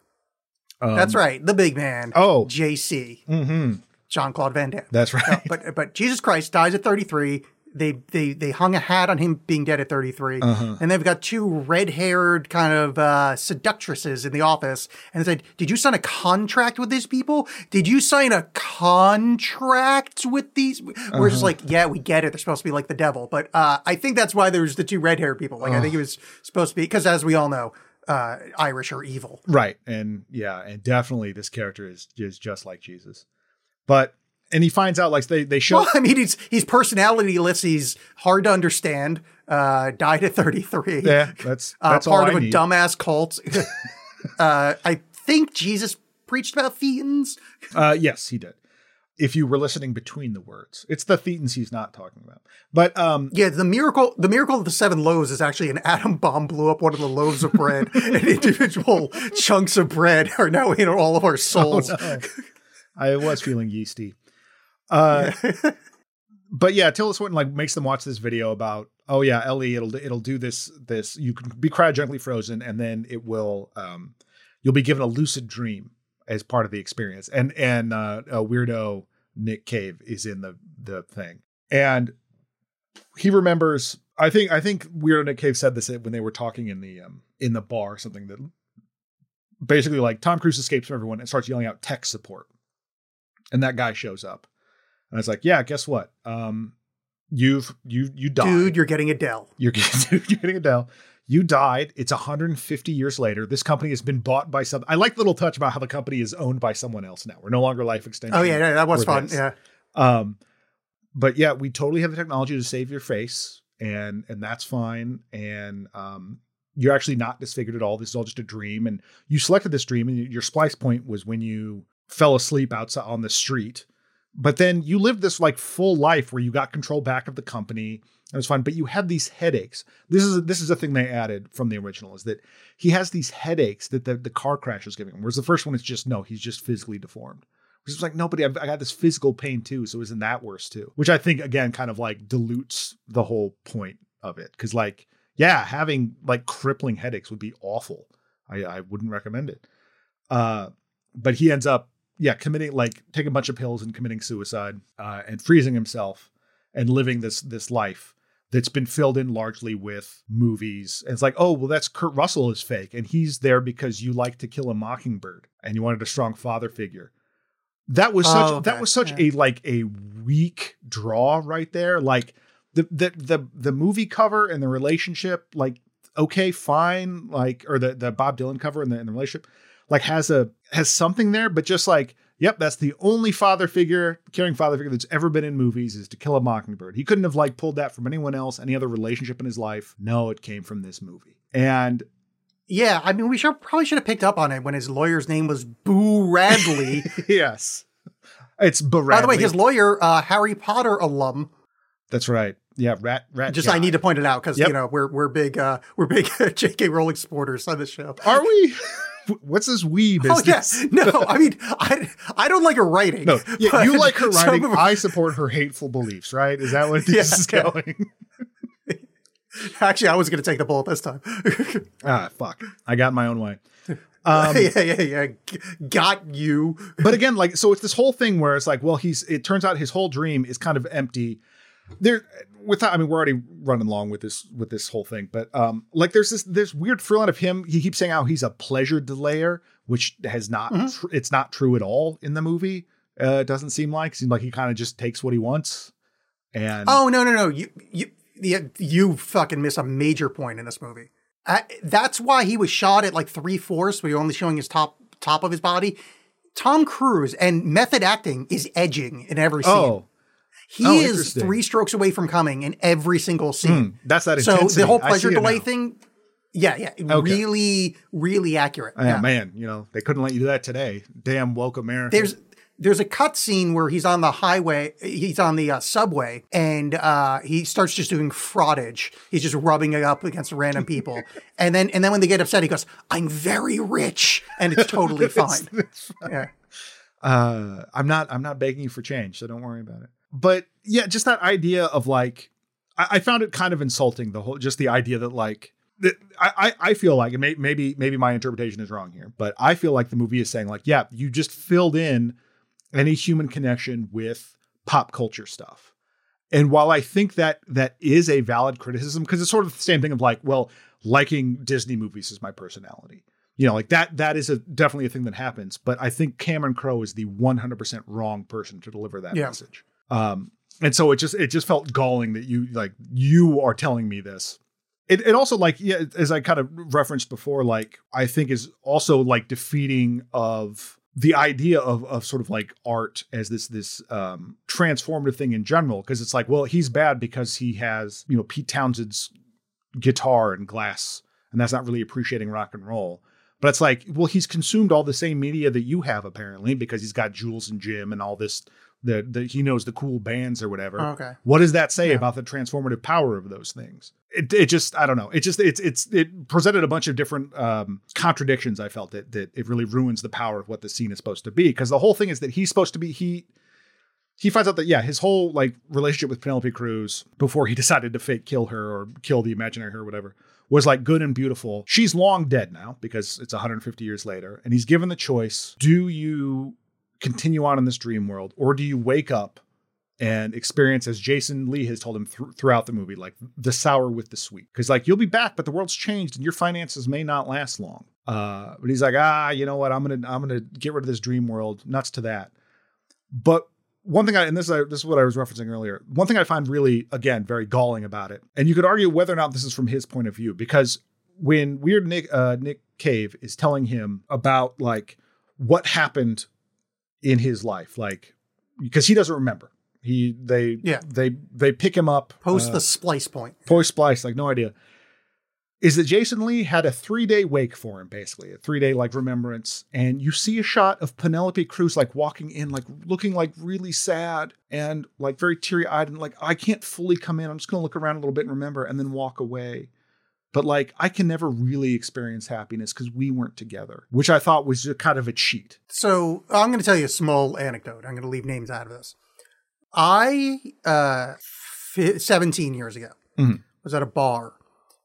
Um, That's right, the big man. Oh, JC. Mm-hmm. Jean Claude Van Damme. That's right. No, but but Jesus Christ dies at 33. They they they hung a hat on him being dead at 33 Uh-huh. and they've got two red-haired kind of uh, seductresses in the office and they said did you sign a contract with these people did you sign a contract with these we're Uh-huh. just like yeah we get it they're supposed to be like the devil but uh, i think that's why there's the two red-haired people like i think it was supposed to be because as we all know uh, irish are evil Right. And yeah, and definitely this character is is just like Jesus. But and he finds out like they they show well, I mean, he's he's personalityless. He's hard to understand. Uh, died at 33. yeah, that's uh, part all of I a need. dumbass cult. uh, I think Jesus preached about Thetans. Uh, yes, he did. If you were listening between the words, it's the Thetans he's not talking about. But um, Yeah, the miracle the miracle of the seven loaves is actually an atom bomb blew up one of the loaves of bread, and individual chunks of bread are now in all of our souls. no. I was feeling yeasty. Uh, but yeah, Tilda Swinton like makes them watch this video about oh yeah, Ellie, it'll it'll do this this you can be cryogenically frozen and then it will um you'll be given a lucid dream as part of the experience. And and uh, a weirdo Nick Cave is in the the thing. And he remembers I think I think weirdo Nick Cave said this when they were talking in the um in the bar or something that basically like Tom Cruise escapes from everyone and starts yelling out tech support. And that guy shows up. And I was like, yeah, guess what? Um, you've you you died. Dude, you're getting Adele. You're getting, you're getting Adele. You died. It's 150 years later. This company has been bought by some. I like the little touch about how the company is owned by someone else now. We're no longer Life Extension. Oh yeah, yeah that was fun. this. Yeah. Um, but yeah, we totally have the technology to save your face, and and that's fine. And um, you're actually not disfigured at all. This is all just a dream. And you selected this dream, and your splice point was when you fell asleep outside on the street. But then you lived this like full life where you got control back of the company. It was fun, but you had these headaches. This is this is a thing they added from the original is that he has these headaches that the, the car crash is giving him. Whereas the first one is just no, he's just physically deformed. Which is like nobody. I've, I got this physical pain too, so isn't that worse too? Which I think again kind of like dilutes the whole point of it because like yeah, having like crippling headaches would be awful. I, I wouldn't recommend it. Uh, but he ends up yeah committing like taking a bunch of pills and committing suicide uh, and freezing himself and living this this life that's been filled in largely with movies. And it's like, oh, well, that's Kurt Russell is fake. And he's there because you like to kill a mockingbird and you wanted a strong father figure. That was such Oh, that was such Yeah. a like a weak draw right there. Like the the the the movie cover and the relationship, like, okay, fine, like, or the the Bob Dylan cover and the, and the relationship, like has a has something there, but just like Yep, that's the only father figure, caring father figure that's ever been in movies is to kill a mockingbird. He couldn't have like pulled that from anyone else, any other relationship in his life. No, it came from this movie. And Yeah, I mean, we should probably should have picked up on it when his lawyer's name was Boo Radley. yes, it's Baradley. By the way, his lawyer, uh, Harry Potter alum. that's right. Yeah, rat rat. Just guy. I need to point it out because Yep. you know we're we're big uh, we're big J.K. Rowling supporters on this show. Are we? What's this we Oh business? yeah, no, I mean I I don't like her writing. No, yeah, you like her writing. of I support her hateful beliefs. Right? Is that what this Yeah, is going? Actually, I was going to take the bullet this time. ah, fuck! I got my own way. Um, yeah, yeah, yeah. G- Got you. but again, like, so it's this whole thing where it's like, well, he's. It turns out his whole dream is kind of empty. There, without. I mean, we're already running along with this with this whole thing, but um, like, there's this this weird thrill out of him. He keeps saying how he's a pleasure delayer, which has not. tr- it's not true at all in the movie. Uh, it doesn't seem like. Seems like he kind of just takes what he wants. And Oh no, no, no. You you you, you fucking miss a major point in this movie. That's why he was shot at like three fourths, where you're only showing his top top of his body. Tom Cruise and method acting is edging in every scene. oh, he oh, is three strokes away from coming in every single scene. hmm, that's that. so the whole pleasure delay thing, yeah, yeah, really, really accurate. Oh, yeah. man, you know they couldn't let you do that today. Damn woke America. there's there's a cut scene where he's on the highway, he's on the uh, subway, and uh, he starts just doing fraudage. He's just rubbing it up against random people, and then and then when they get upset, he goes, "I'm very rich," and it's totally fine. Yeah. uh, I'm not. I'm not begging you for change, so don't worry about it. But yeah, just that idea of like, I, I found it kind of insulting. The whole, just the idea that like. I, I feel like, may, maybe maybe my interpretation is wrong here, but I feel like the movie is saying like, yeah, you just filled in any human connection with pop culture stuff, And while I think that that is a valid criticism, because it's sort of the same thing of like, well, liking Disney movies is my personality. You know, like that that is a definitely a thing that happens. But I think Cameron Crowe is the 100% wrong person to deliver that Yeah. message. Um, and so it just it just felt galling that you like you are telling me this. It, it also like yeah, as I kind of referenced before, like I think is also like defeating of the idea of of sort of like art as this this um transformative thing in general because it's like well he's bad because he has you know Pete Townshend's guitar and glass and that's not really appreciating rock and roll but it's like well he's consumed all the same media that you have apparently because he's got Jules and Jim and all this the, the he knows the cool bands or whatever Okay. what does that say Yeah. about the transformative power of those things? It, it just I don't know. It just it's it's it presented a bunch of different um, contradictions. I felt that that it really ruins the power of what the scene is supposed to be because the whole thing is that he's supposed to be he he finds out that yeah his whole like relationship with Penelope Cruz before he decided to fake kill her or kill the imaginary her or whatever was like good and beautiful. She's long dead now because it's 150 years later and he's given the choice: do you continue on in this dream world or do you wake up and experience as Jason Lee has told him thr- throughout the movie, like the sour with the sweet. Because like you'll be back, but the world's changed and your finances may not last long. Uh, but he's like, ah, you know what? I'm gonna I'm gonna get rid of this dream world. Nuts to that. But one thing I and this is this is what I was referencing earlier. One thing I find really again very galling about it, and you could argue whether or not this is from his point of view, because when Weird Nick uh, Nick Cave is telling him about like what happened in his life, like because he doesn't remember. He they Yeah. they they pick him up Post uh, the splice point. post splice like no idea is that Jason Lee had a three day wake for him, basically a three day like remembrance, and you see a shot of Penelope Cruz like walking in, like looking like really sad and like very teary eyed, and like I can't fully come in. I'm just gonna look around a little bit and remember, and then walk away. But like I can never really experience happiness because we weren't together, which I thought was just kind of a cheat. So I'm going to tell you a small anecdote. I'm going to leave names out of this. I, uh, fi 17 years ago, Mhm. was at a bar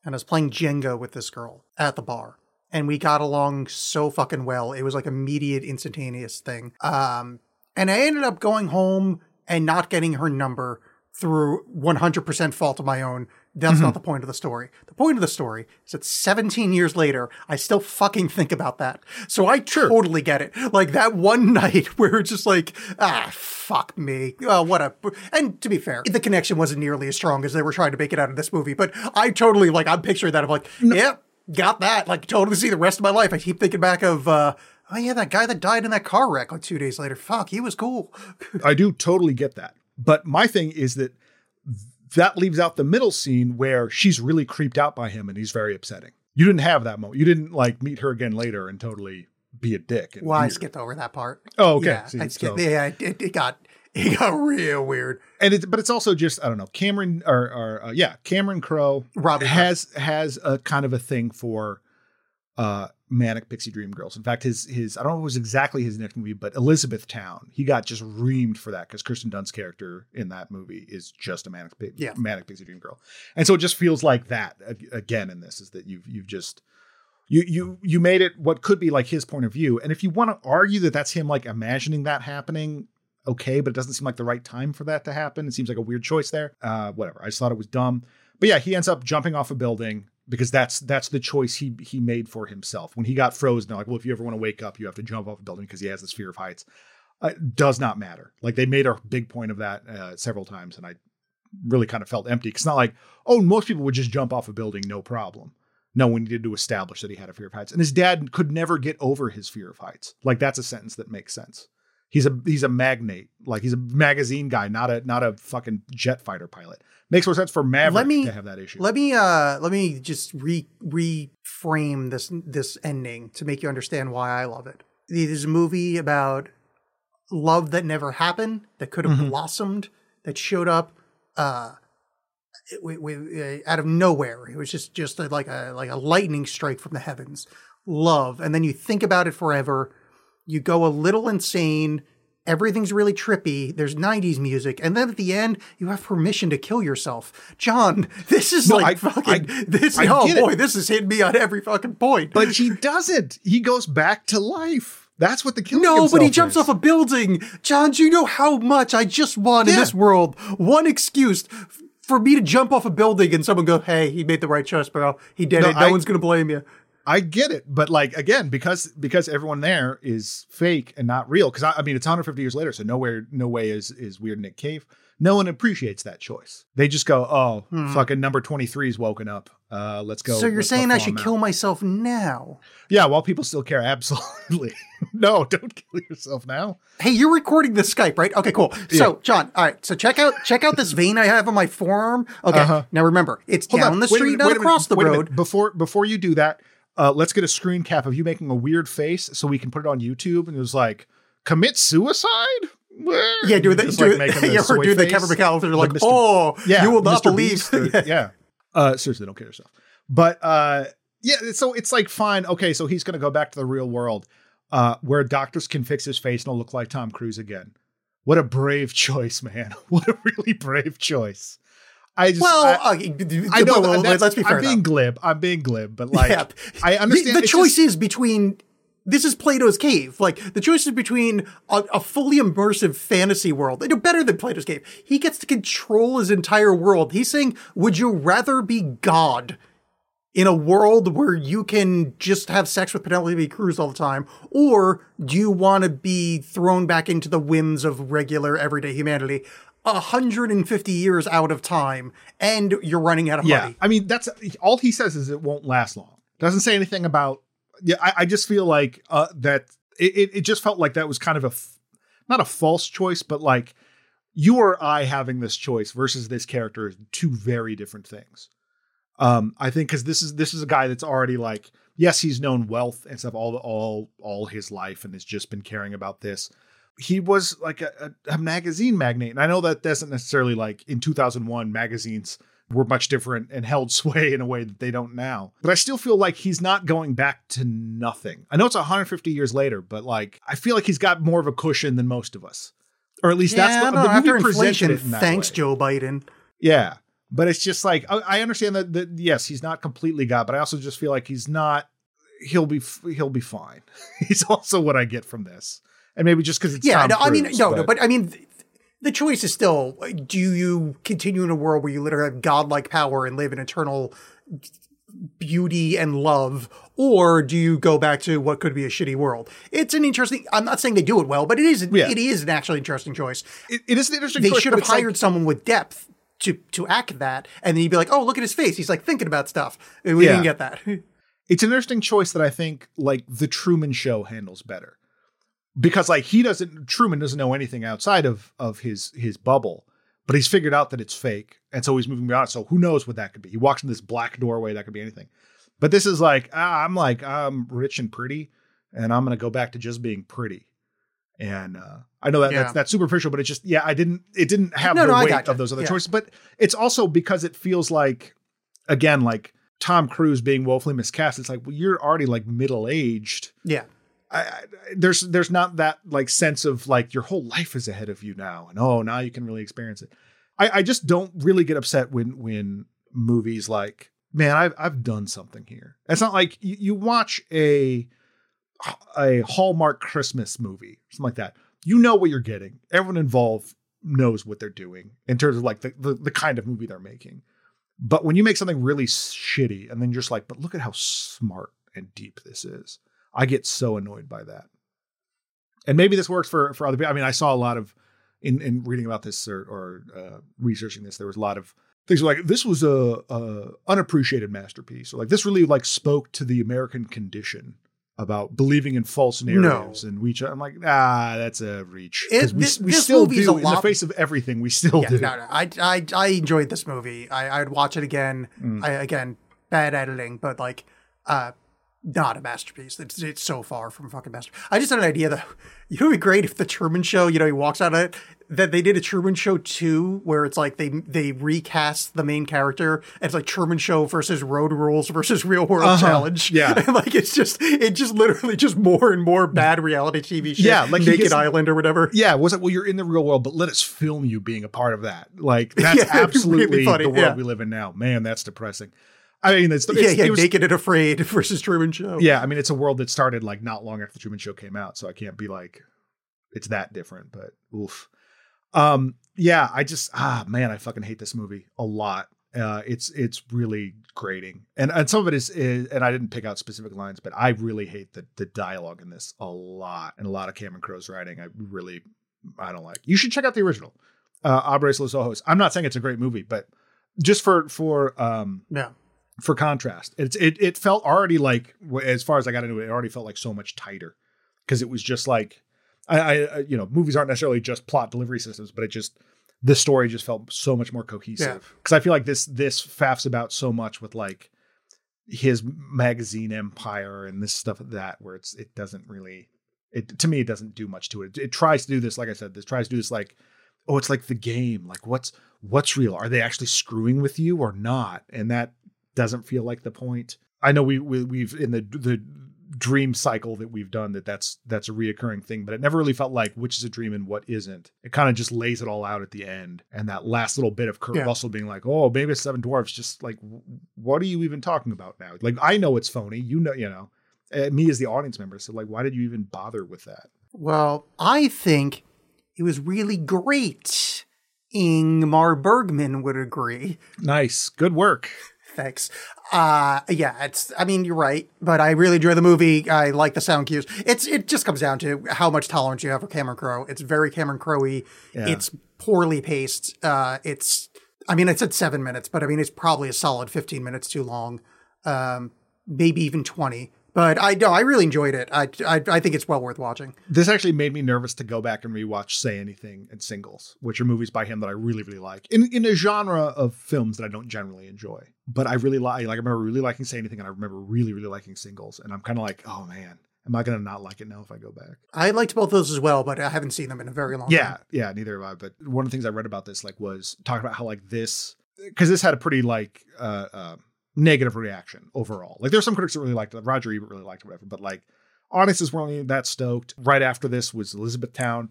and I was playing Jenga with this girl at the bar. And we got along so fucking well. It was like immediate, instantaneous thing. Um, and I ended up going home and not getting her number through 100% fault of my own. That's not the point of the story. The point of the story is that 17 years later, I still fucking think about that. So I totally get it. Like that one night where it's just like, ah, fuck me. Oh, what a. And to be fair, the connection wasn't nearly as strong as they were trying to make it out of this movie. But I totally, like, I'm picturing that. I'm like, yep, got that. Like, totally see the rest of my life. I keep thinking back of, uh, oh yeah, that guy that died in that car wreck like two days later. Fuck, he was cool. I do totally get that. But my thing is that that leaves out the middle scene where she's really creeped out by him and he's very upsetting. You didn't have that moment. You didn't like meet her again later and totally be a dick. and Well, I skipped over that part. Oh, okay. Yeah, See, I skipped. so- Yeah, it, it got it got real weird. and it, but it's also just I don't know. Cameron or, or uh, yeah, Cameron Crowe Robin has has a kind of a thing for uh manic pixie dream girls. In fact, his his I don't know if it was exactly his next movie, but Elizabethtown. He got just reamed for that because Kirsten Dunst's character in that movie is just a manic Yeah. manic pixie dream girl, and so it just feels like that again in this is that you've you've just. You, you you made it what could be like his point of view, and if you want to argue that that's him like imagining that happening, okay, but it doesn't seem like the right time for that to happen. It seems like a weird choice there. Uh, whatever. I just thought it was dumb. But yeah, he ends up jumping off a building because that's that's the choice he he made for himself. When he got frozen, like, well, if you ever want to wake up, you have to jump off a building because he has this fear of heights. Uh, does not matter. Like they made a big point of that uh, several times, and I really kind of felt empty. It's not like, oh, most people would just jump off a building, no problem. No, we needed to establish that he had a fear of heights, and his dad could never get over his fear of heights. Like that's a sentence that makes sense. He's a he's a magnate, like he's a magazine guy, not a not a fucking jet fighter pilot. Makes more sense for Maverick Let me- to have that issue. Let me uh let me just re reframe this this ending to make you understand why I love it. There's a movie about love that never happened, that could have Mhm. blossomed, that showed up uh w- w- uh, out of nowhere. It was just just a, like a like a lightning strike from the heavens. Love, and then you think about it forever. You go a little insane. Everything's really trippy. There's 90s music. And then at the end, you have permission to kill yourself. John, this is No, like I- fucking I- this I oh get it. boy, this is hitting me on every fucking point. but he doesn't. He goes back to life. That's what the killing No, but he jumps is. off a building. John, do you know how much I just want in this world? One excuse for me to jump off a building and someone go, "Hey, he made the right choice, bro. He did No, it. No I- one's gonna blame you." I get it, but like again, because because everyone there is fake and not real. Because I, I mean, it's 150 years later, so nowhere, no way is is weird Nick Cave. No one appreciates that choice. They just go, "Oh, fucking number 23 is woken up. Uh, let's go." Hmm. so you're saying I should kill myself now? Yeah, while people still care, absolutely. no, don't kill yourself now. Hey, you're recording this Skype, right? Okay, cool. So, John, all right. So check out check out this vein I have on my forearm. Okay. Uh-huh. Now remember, it's Hold down on, the street, minute, not wait a minute, across the road. Before before you do that, uh, let's get a screen cap of you making a weird face so we can put it on YouTube. And it was like, commit suicide. Yeah, do the, Just, do, like, the yeah, or do the face. Kevin McAllister like, Mr. oh, Yeah, you will not Mr. believe. Or- yeah. Uh, seriously, don't kill yourself. But uh, yeah, so it's like fine. Okay, so he's going to go back to the real world, uh, where doctors can fix his face and he'll look like Tom Cruise again. What a brave choice, man! What a really brave choice. I just well, I, d- I know. well, let's be fair. I'm being though. glib. I'm being glib, but like Yeah. I The, understand the it's choice just- is between this is Plato's cave. Like the choice is between a, a fully immersive fantasy world. They do better than Plato's cave. He gets to control his entire world. He's saying, "Would you rather be God in a world where you can just have sex with Penelope Cruz all the time, or do you want to be thrown back into the whims of regular everyday humanity?" 150 years out of time and you're running out of yeah. money. I mean, that's all he says is it won't last long. Doesn't say anything about. Yeah, I, I just feel like uh, that it, it. It just felt like that was kind of a, f- not a false choice, but like you or I having this choice versus this character is two very different things. Um, I think because this is this is a guy that's already like yes, he's known wealth and stuff all the all all his life and has just been caring about this. He was like a, a, a magazine magnate, and I know that doesn't necessarily like in 2001 magazines were much different and held sway in a way that they don't now. But I still feel like he's not going back to nothing. I know it's 150 years later, but like I feel like he's got more of a cushion than most of us, or at least that's the, no, the movie after presented inflation, it in thanks, way. Joe Biden. Yeah. But it's just like I, I understand that, that yes, he's not completely God, but I also just feel like he's not. He'll be he'll be fine. he's also what I get from this, and maybe just because it's Yeah, Tom no, I mean, Cruise, no, no, but I mean, th- the choice is still: do you continue in a world where you literally have godlike power and live in eternal beauty and love, or do you go back to what could be a shitty world? It's an interesting. I'm not saying they do it well, but it is. Yeah. It is an actually interesting choice. it, it is an interesting. They choice, should have it's like- hired someone with depth. To, to act that, and then you'd be like, "Oh, look at his face. He's like thinking about stuff." And we Yeah. didn't get that. it's an interesting choice that I think like the Truman Show handles better because like he doesn't Truman doesn't know anything outside of of his his bubble, but he's figured out that it's fake, and so he's moving beyond. So who knows what that could be? He walks in this black doorway that could be anything. But this is like ah, I'm like I'm rich and pretty, and I'm gonna go back to just being pretty. And uh, I know that Yeah. that's that's superficial, but it's just yeah, I didn't it didn't have No, the no, weight of those other Yeah. choices. But it's also because it feels like again like Tom Cruise being woefully miscast. It's like well, you're already like middle aged. yeah, I, there's there's not that like sense of like your whole life is ahead of you now, and oh now you can really experience it. I, I just don't really get upset when when movies like man I've I've done something here. It's not like you, you watch a a Hallmark Christmas movie something like that. You know what you're getting. Everyone involved knows what they're doing in terms of like the, the, the kind of movie they're making. But when you make something really shitty and then you're just like, but look at how smart and deep this is, I get so annoyed by that. And maybe this works for for other people. I mean, I saw a lot of in in reading about this or, or uh, researching this. There was a lot of things like this was a, a unappreciated masterpiece, or like this really like spoke to the American condition about believing in false narratives and we. I'm like, ah, that's a reach It- we, this- we this still do in the face of everything. We still yeah, do. no, no. I, I, I enjoyed this movie. I, I'd watch it again. Mm. I, again, bad editing, but like, uh, not a masterpiece. It's, it's so far from fucking masterpiece. I just had an idea though. You know, it'd be great if the Truman Show. You know, he walks out of it. That they did a Truman Show two, where it's like they they recast the main character. And it's like Truman Show versus Road Rules versus Real World Uh-huh. Challenge. Yeah. and like it's just it just literally just more and more bad reality TV shit. Yeah, like Naked gets- Island or whatever. Yeah, was it? Well, you're in the real world, but let us film you being a part of that. Like that's Yeah, really absolutely funny, the world yeah. we live in now. Man, that's depressing. I mean, it's, it's yeah, yeah, it was- Naked and Afraid versus Truman Show. yeah. I mean, it's a world that started like not long after the Truman Show came out, so I can't be like it's that different. But oof. Um, yeah, I just ah man, I fucking hate this movie a lot. Uh, it's it's really grating, and and some of it is, is and I didn't pick out specific lines, but I really hate the the dialogue in this a lot, and a lot of Cameron Crowe's writing. I really I don't like. You should check out the original, uh, Abres Los Ojos. I'm not saying it's a great movie, but just for for um Yeah. For contrast, it's it it felt already like as far as I got into it, it already felt like so much tighter. Because it was just like I, I uh, you know movies aren't necessarily just plot delivery systems, but it just the story just felt so much more cohesive. Because I feel like this this faffs about so much with like his magazine empire and this stuff that where it's it doesn't really it to me it doesn't do much to it. It tries to do this like I said, this tries to do this like oh it's like the game. Like what's what's real? Are they actually screwing with you or not? And that doesn't feel like the point. I know we, we we've in the the dream cycle that we've done that that's that's a reoccurring thing but it never really felt like which is a dream and what isn't it kind of just lays it all out at the end and that last little bit of kurt Yeah. russell being like oh maybe it's seven dwarfs just like what are you even talking about now like i know it's phony you know you know uh, me as the audience member so like why did you even bother with that Well, I think it was really great. Ingmar Bergman would agree. nice good work Thanks. Uh yeah, it's I mean you're right, but I really enjoy the movie. I like the sound cues. It's it just comes down to how much tolerance you have for Cameron Crowe. It's very Cameron Crowe-y. Yeah. It's poorly paced. Uh it's I mean it's at 7 minutes, but I mean it's probably a solid 15 minutes too long. Um maybe even 20. But I no, I really enjoyed it. I, I I think it's well worth watching. This actually made me nervous to go back and rewatch Say Anything and Singles, which are movies by him that I really, really like. In in a genre of films that I don't generally enjoy. But I really like like I remember really liking Say Anything and I remember really, really liking Singles. And I'm kind of like, oh man, am I gonna not like it now if I go back? I liked both those as well, but I haven't seen them in a very long Yeah, time. yeah, yeah, neither have I. But one of the things I read about this like was talking about how like this because this had a pretty like uh, uh negative reaction overall. Like there's some critics that really liked it. Roger Ebert really liked it, whatever. But like audiences weren't really that stoked. Right after this was Elizabethtown.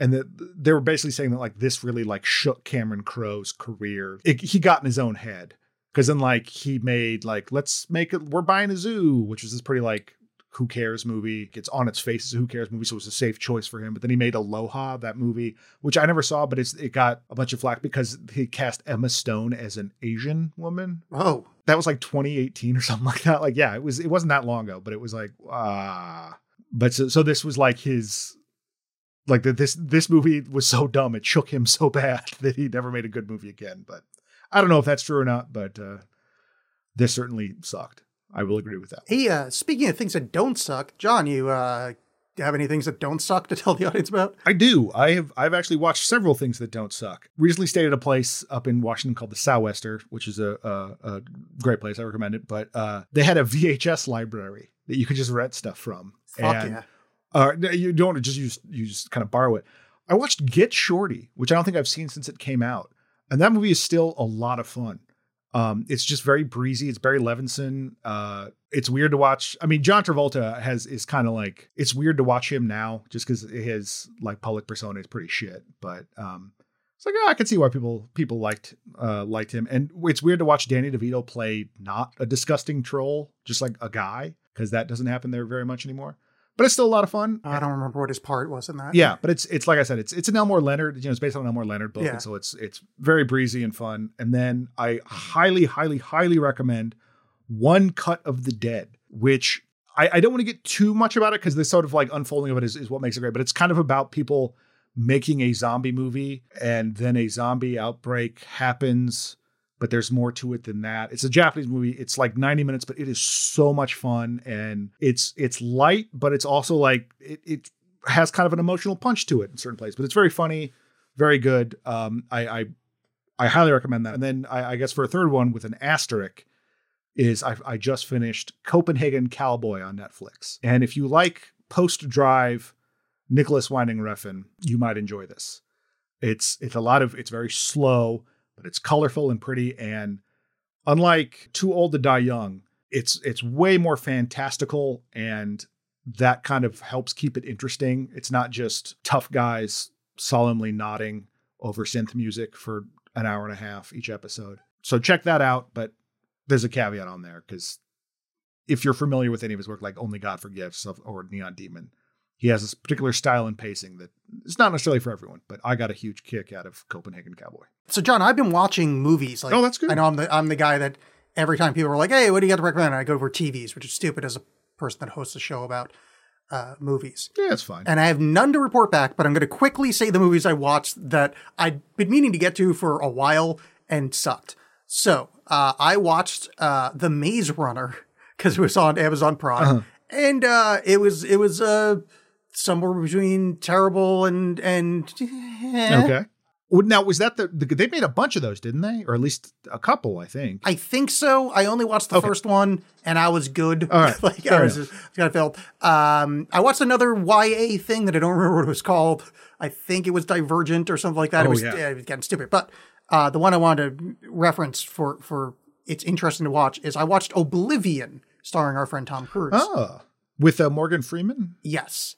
And that they were basically saying that like this really like shook Cameron Crowe's career. It, he got in his own head because then like he made like let's make it we're buying a zoo, which was this pretty like who cares movie. It's on its face as a who cares movie, so it was a safe choice for him. But then he made Aloha, that movie, which I never saw, but it's it got a bunch of flack because he cast Emma Stone as an Asian woman. Oh, That was like 2018 or something like that. Like, yeah, it was it wasn't that long ago, but it was like ah. but so, so this was like his like that this this movie was so dumb it shook him so bad that he never made a good movie again. But I don't know if that's true or not, but uh this certainly sucked. I will agree with that. Hey, uh, speaking of things that don't suck, John, you uh, have any things that don't suck to tell the audience about? I do. I have. I've actually watched several things that don't suck. Recently stayed at a place up in Washington called the Southwester, which is a, a, a great place. I recommend it. But uh, they had a VHS library that you could just rent stuff from. Fuck And, yeah. Uh, you don't just use you just kind of borrow it. I watched Get Shorty, which I don't think I've seen since it came out, and that movie is still a lot of fun. Um, it's just very breezy. It's Barry Levinson. Uh, it's weird to watch. I mean, John Travolta has is kind of like it's weird to watch him now, just because his like public persona is pretty shit. But um, it's like oh, I can see why people people liked uh, liked him, and it's weird to watch Danny DeVito play not a disgusting troll, just like a guy, because that doesn't happen there very much anymore. But it's still a lot of fun. I don't remember what his part was in that. Yeah, but it's it's like I said, it's it's an Elmore Leonard. You know, it's based on an Elmore Leonard book, Yeah. and so it's it's very breezy and fun. And then I highly, highly, highly recommend One Cut of the Dead, which I, I don't want to get too much about it because the sort of like unfolding of it is, is what makes it great. But it's kind of about people making a zombie movie, and then a zombie outbreak happens. But there's more to it than that. It's a Japanese movie. It's like 90 minutes, but it is so much fun, and it's it's light, but it's also like it, it has kind of an emotional punch to it in certain places, but it's very funny, very good. Um, I, I, I highly recommend that. And then I, I guess for a third one with an asterisk is I, I just finished Copenhagen Cowboy on Netflix. And if you like post drive Nicolas Winding Refn, you might enjoy this. It's it's a lot of it's very slow, but it's colorful and pretty. And unlike Too Old to Die Young, it's it's way more fantastical and that kind of helps keep it interesting. It's not just tough guys solemnly nodding over synth music for an hour and a half each episode. So check that out. But there's a caveat on there because if you're familiar with any of his work, like Only God Forgives or Neon Demon, he has this particular style and pacing that it's not necessarily for everyone. But I got a huge kick out of Copenhagen Cowboy. So, John, I've been watching movies. Like, Oh, that's good. I know I'm the I'm the guy that every time people are like, "Hey, what do you got to recommend?" I go over TVs, which is stupid as a person that hosts a show about uh, movies. Yeah, it's fine. And I have none to report back, but I'm going to quickly say the movies I watched that I'd been meaning to get to for a while and sucked. So uh, I watched uh, The Maze Runner because it was on Amazon Prime, and uh, it was it was uh, somewhere between terrible and and eh. okay. Now was that the, the they made a bunch of those, didn't they? Or at least a couple, I think. I think so. I only watched the Okay. first one, and I was good. All right. like I Fair was just, kind of felt. Um, I watched another YA thing that I don't remember what it was called. I think it was Divergent or something like that. it Oh, was, yeah. it was getting stupid. But uh, the one I wanted to reference for for it's interesting to watch is I watched Oblivion, starring our friend Tom Cruise. Oh, with uh, Morgan Freeman. Yes,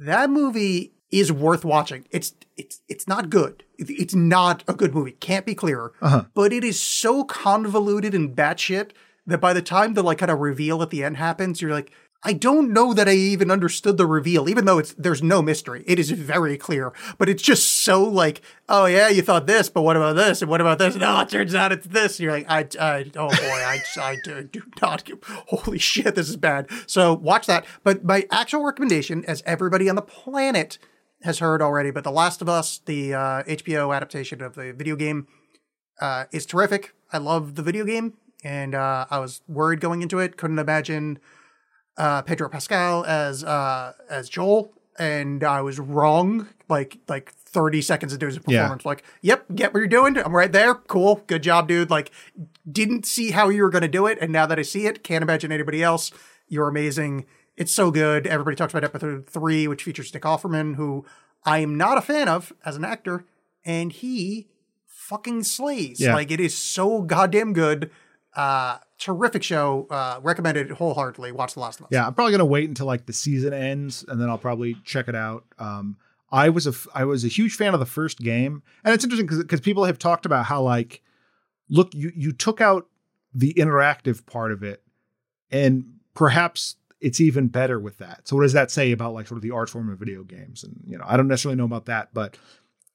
that movie is worth watching. It's it's it's not good. It's not a good movie. Can't be clearer. Uh-huh. But it is so convoluted and batshit that by the time the like kind of reveal at the end happens, you're like, I don't know that I even understood the reveal, even though it's there's no mystery. It is very clear, but it's just so like, oh yeah, you thought this, but what about this, and what about this? No, it turns out it's this. And you're like, I, I oh boy, I, I do, do not. Holy shit, this is bad. So watch that. But my actual recommendation, as everybody on the planet has heard already, but The Last of Us, the uh, HBO adaptation of the video game, uh, is terrific. I love the video game, and uh, I was worried going into it. Couldn't imagine uh, Pedro Pascal as uh, as Joel, and I was wrong. Like like thirty seconds into his Yeah. performance, like, yep, get what you're doing. I'm right there. Cool, good job, dude. Like, didn't see how you were going to do it, and now that I see it, can't imagine anybody else. You're amazing. It's so good. Everybody talks about episode three, which features Nick Offerman, who I am not a fan of as an actor, and he fucking slays. Yeah. Like it is so goddamn good. Uh terrific show. Uh recommended wholeheartedly. Watch The Last of Us. Yeah, I'm probably gonna wait until like the season ends, and then I'll probably check it out. Um, I was a I was a huge fan of the first game, and it's interesting because people have talked about how like, look, you you took out the interactive part of it, and perhaps it's even better with that. So what does that say about like sort of the art form of video games? And you know, I don't necessarily know about that, but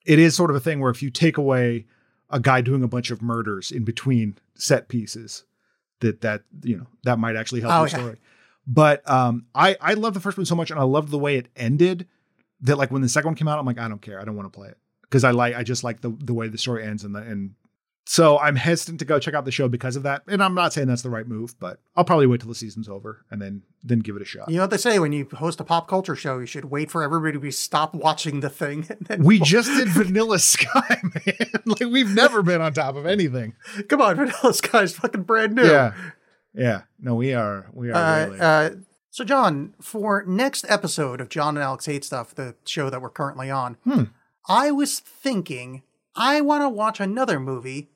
it is sort of a thing where if you take away a guy doing a bunch of murders in between set pieces, that that you know that might actually help Oh, your yeah. story. But um, I I love the first one so much, and I loved the way it ended. That like when the second one came out, I'm like, I don't care, I don't want to play it because I like I just like the the way the story ends and the and so I'm hesitant to go check out the show because of that. And I'm not saying that's the right move, but I'll probably wait till the season's over and then then give it a shot. You know what they say when you host a pop culture show, you should wait for everybody to be stop watching the thing. And then We just did Vanilla Sky, man. like we've never been on top of anything. come on, Vanilla Sky's fucking brand new. Yeah, yeah. No, we are. We are Uh, really. uh, so, John, for next episode of John and Alex Hate Stuff, the show that we're currently on, Hmm. I was thinking I want to watch another movie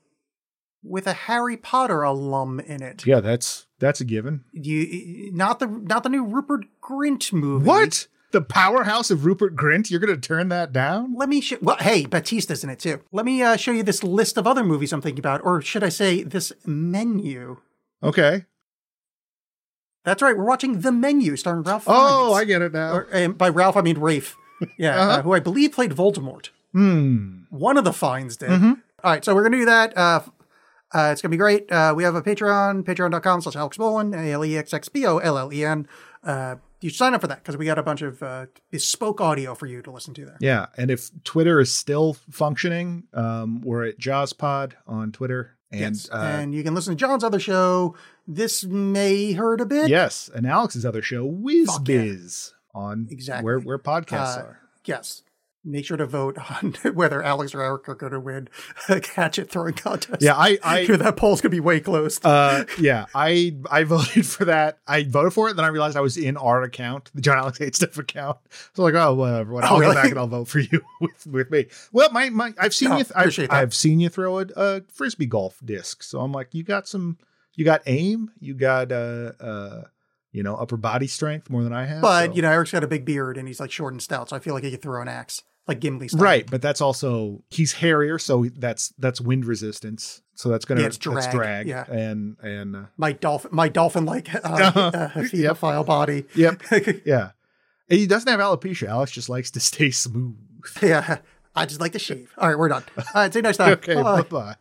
with a Harry Potter alum in it. yeah, that's that's a given. You not the not the new Rupert Grint movie. What? The powerhouse of Rupert Grint? You're going to turn that down? Let me show. Well, hey, Bautista's in it too. Let me uh, show you this list of other movies I'm thinking about, or should I say this menu? Okay. That's right. We're watching The Menu, starring Ralph. Oh, I get it now. Or, um, by Ralph, I mean Rafe. Yeah, Uh-huh. uh, who I believe played Voldemort. Hmm. One of the Fiennes did. Mhm. All right, so we're gonna do that. Uh, uh, it's gonna be great. Uh, we have a Patreon, patreon.com slash Alex Bollen, A L E X X B O L L E N. Uh, you should sign up for that because we got a bunch of uh, bespoke audio for you to listen to there. Yeah, and if Twitter is still functioning, um, we're at JawsPod on Twitter, and yes. uh, and you can listen to John's other show. This may hurt a bit. yes, and Alex's other show, Whiz Fuck yeah. Biz, on Exactly. where where podcasts Uh, are. Yes. Make sure to vote on whether Alex or Eric are going to win a hatchet throwing contest. Yeah, I I that poll's going to be way close. uh yeah i i voted for that i voted for it then i realized i was in our account the john alex hate stuff account so like oh whatever what Oh, i'll really? go back and i'll vote for you with with me well my my i've seen Oh, you th- I've, appreciate that. I've seen you throw a, a frisbee golf disc so i'm like you got some you got aim you got uh uh you know upper body strength more than i have But so- you know, Eric's got a big beard and he's like short and stout, so I feel like he could throw an axe. Like Gimli style. Right, but that's also he's hairier, so that's that's wind resistance. So that's gonna Yeah, it's that's drag, drag. yeah. and and uh, My dolphin, my dolphin like uh, uh, hemophile body. yep, yeah. He doesn't have alopecia. Alex just likes to stay smooth. yeah, I just like to shave. All right, we're done. All right, see you next time. Okay, bye bye.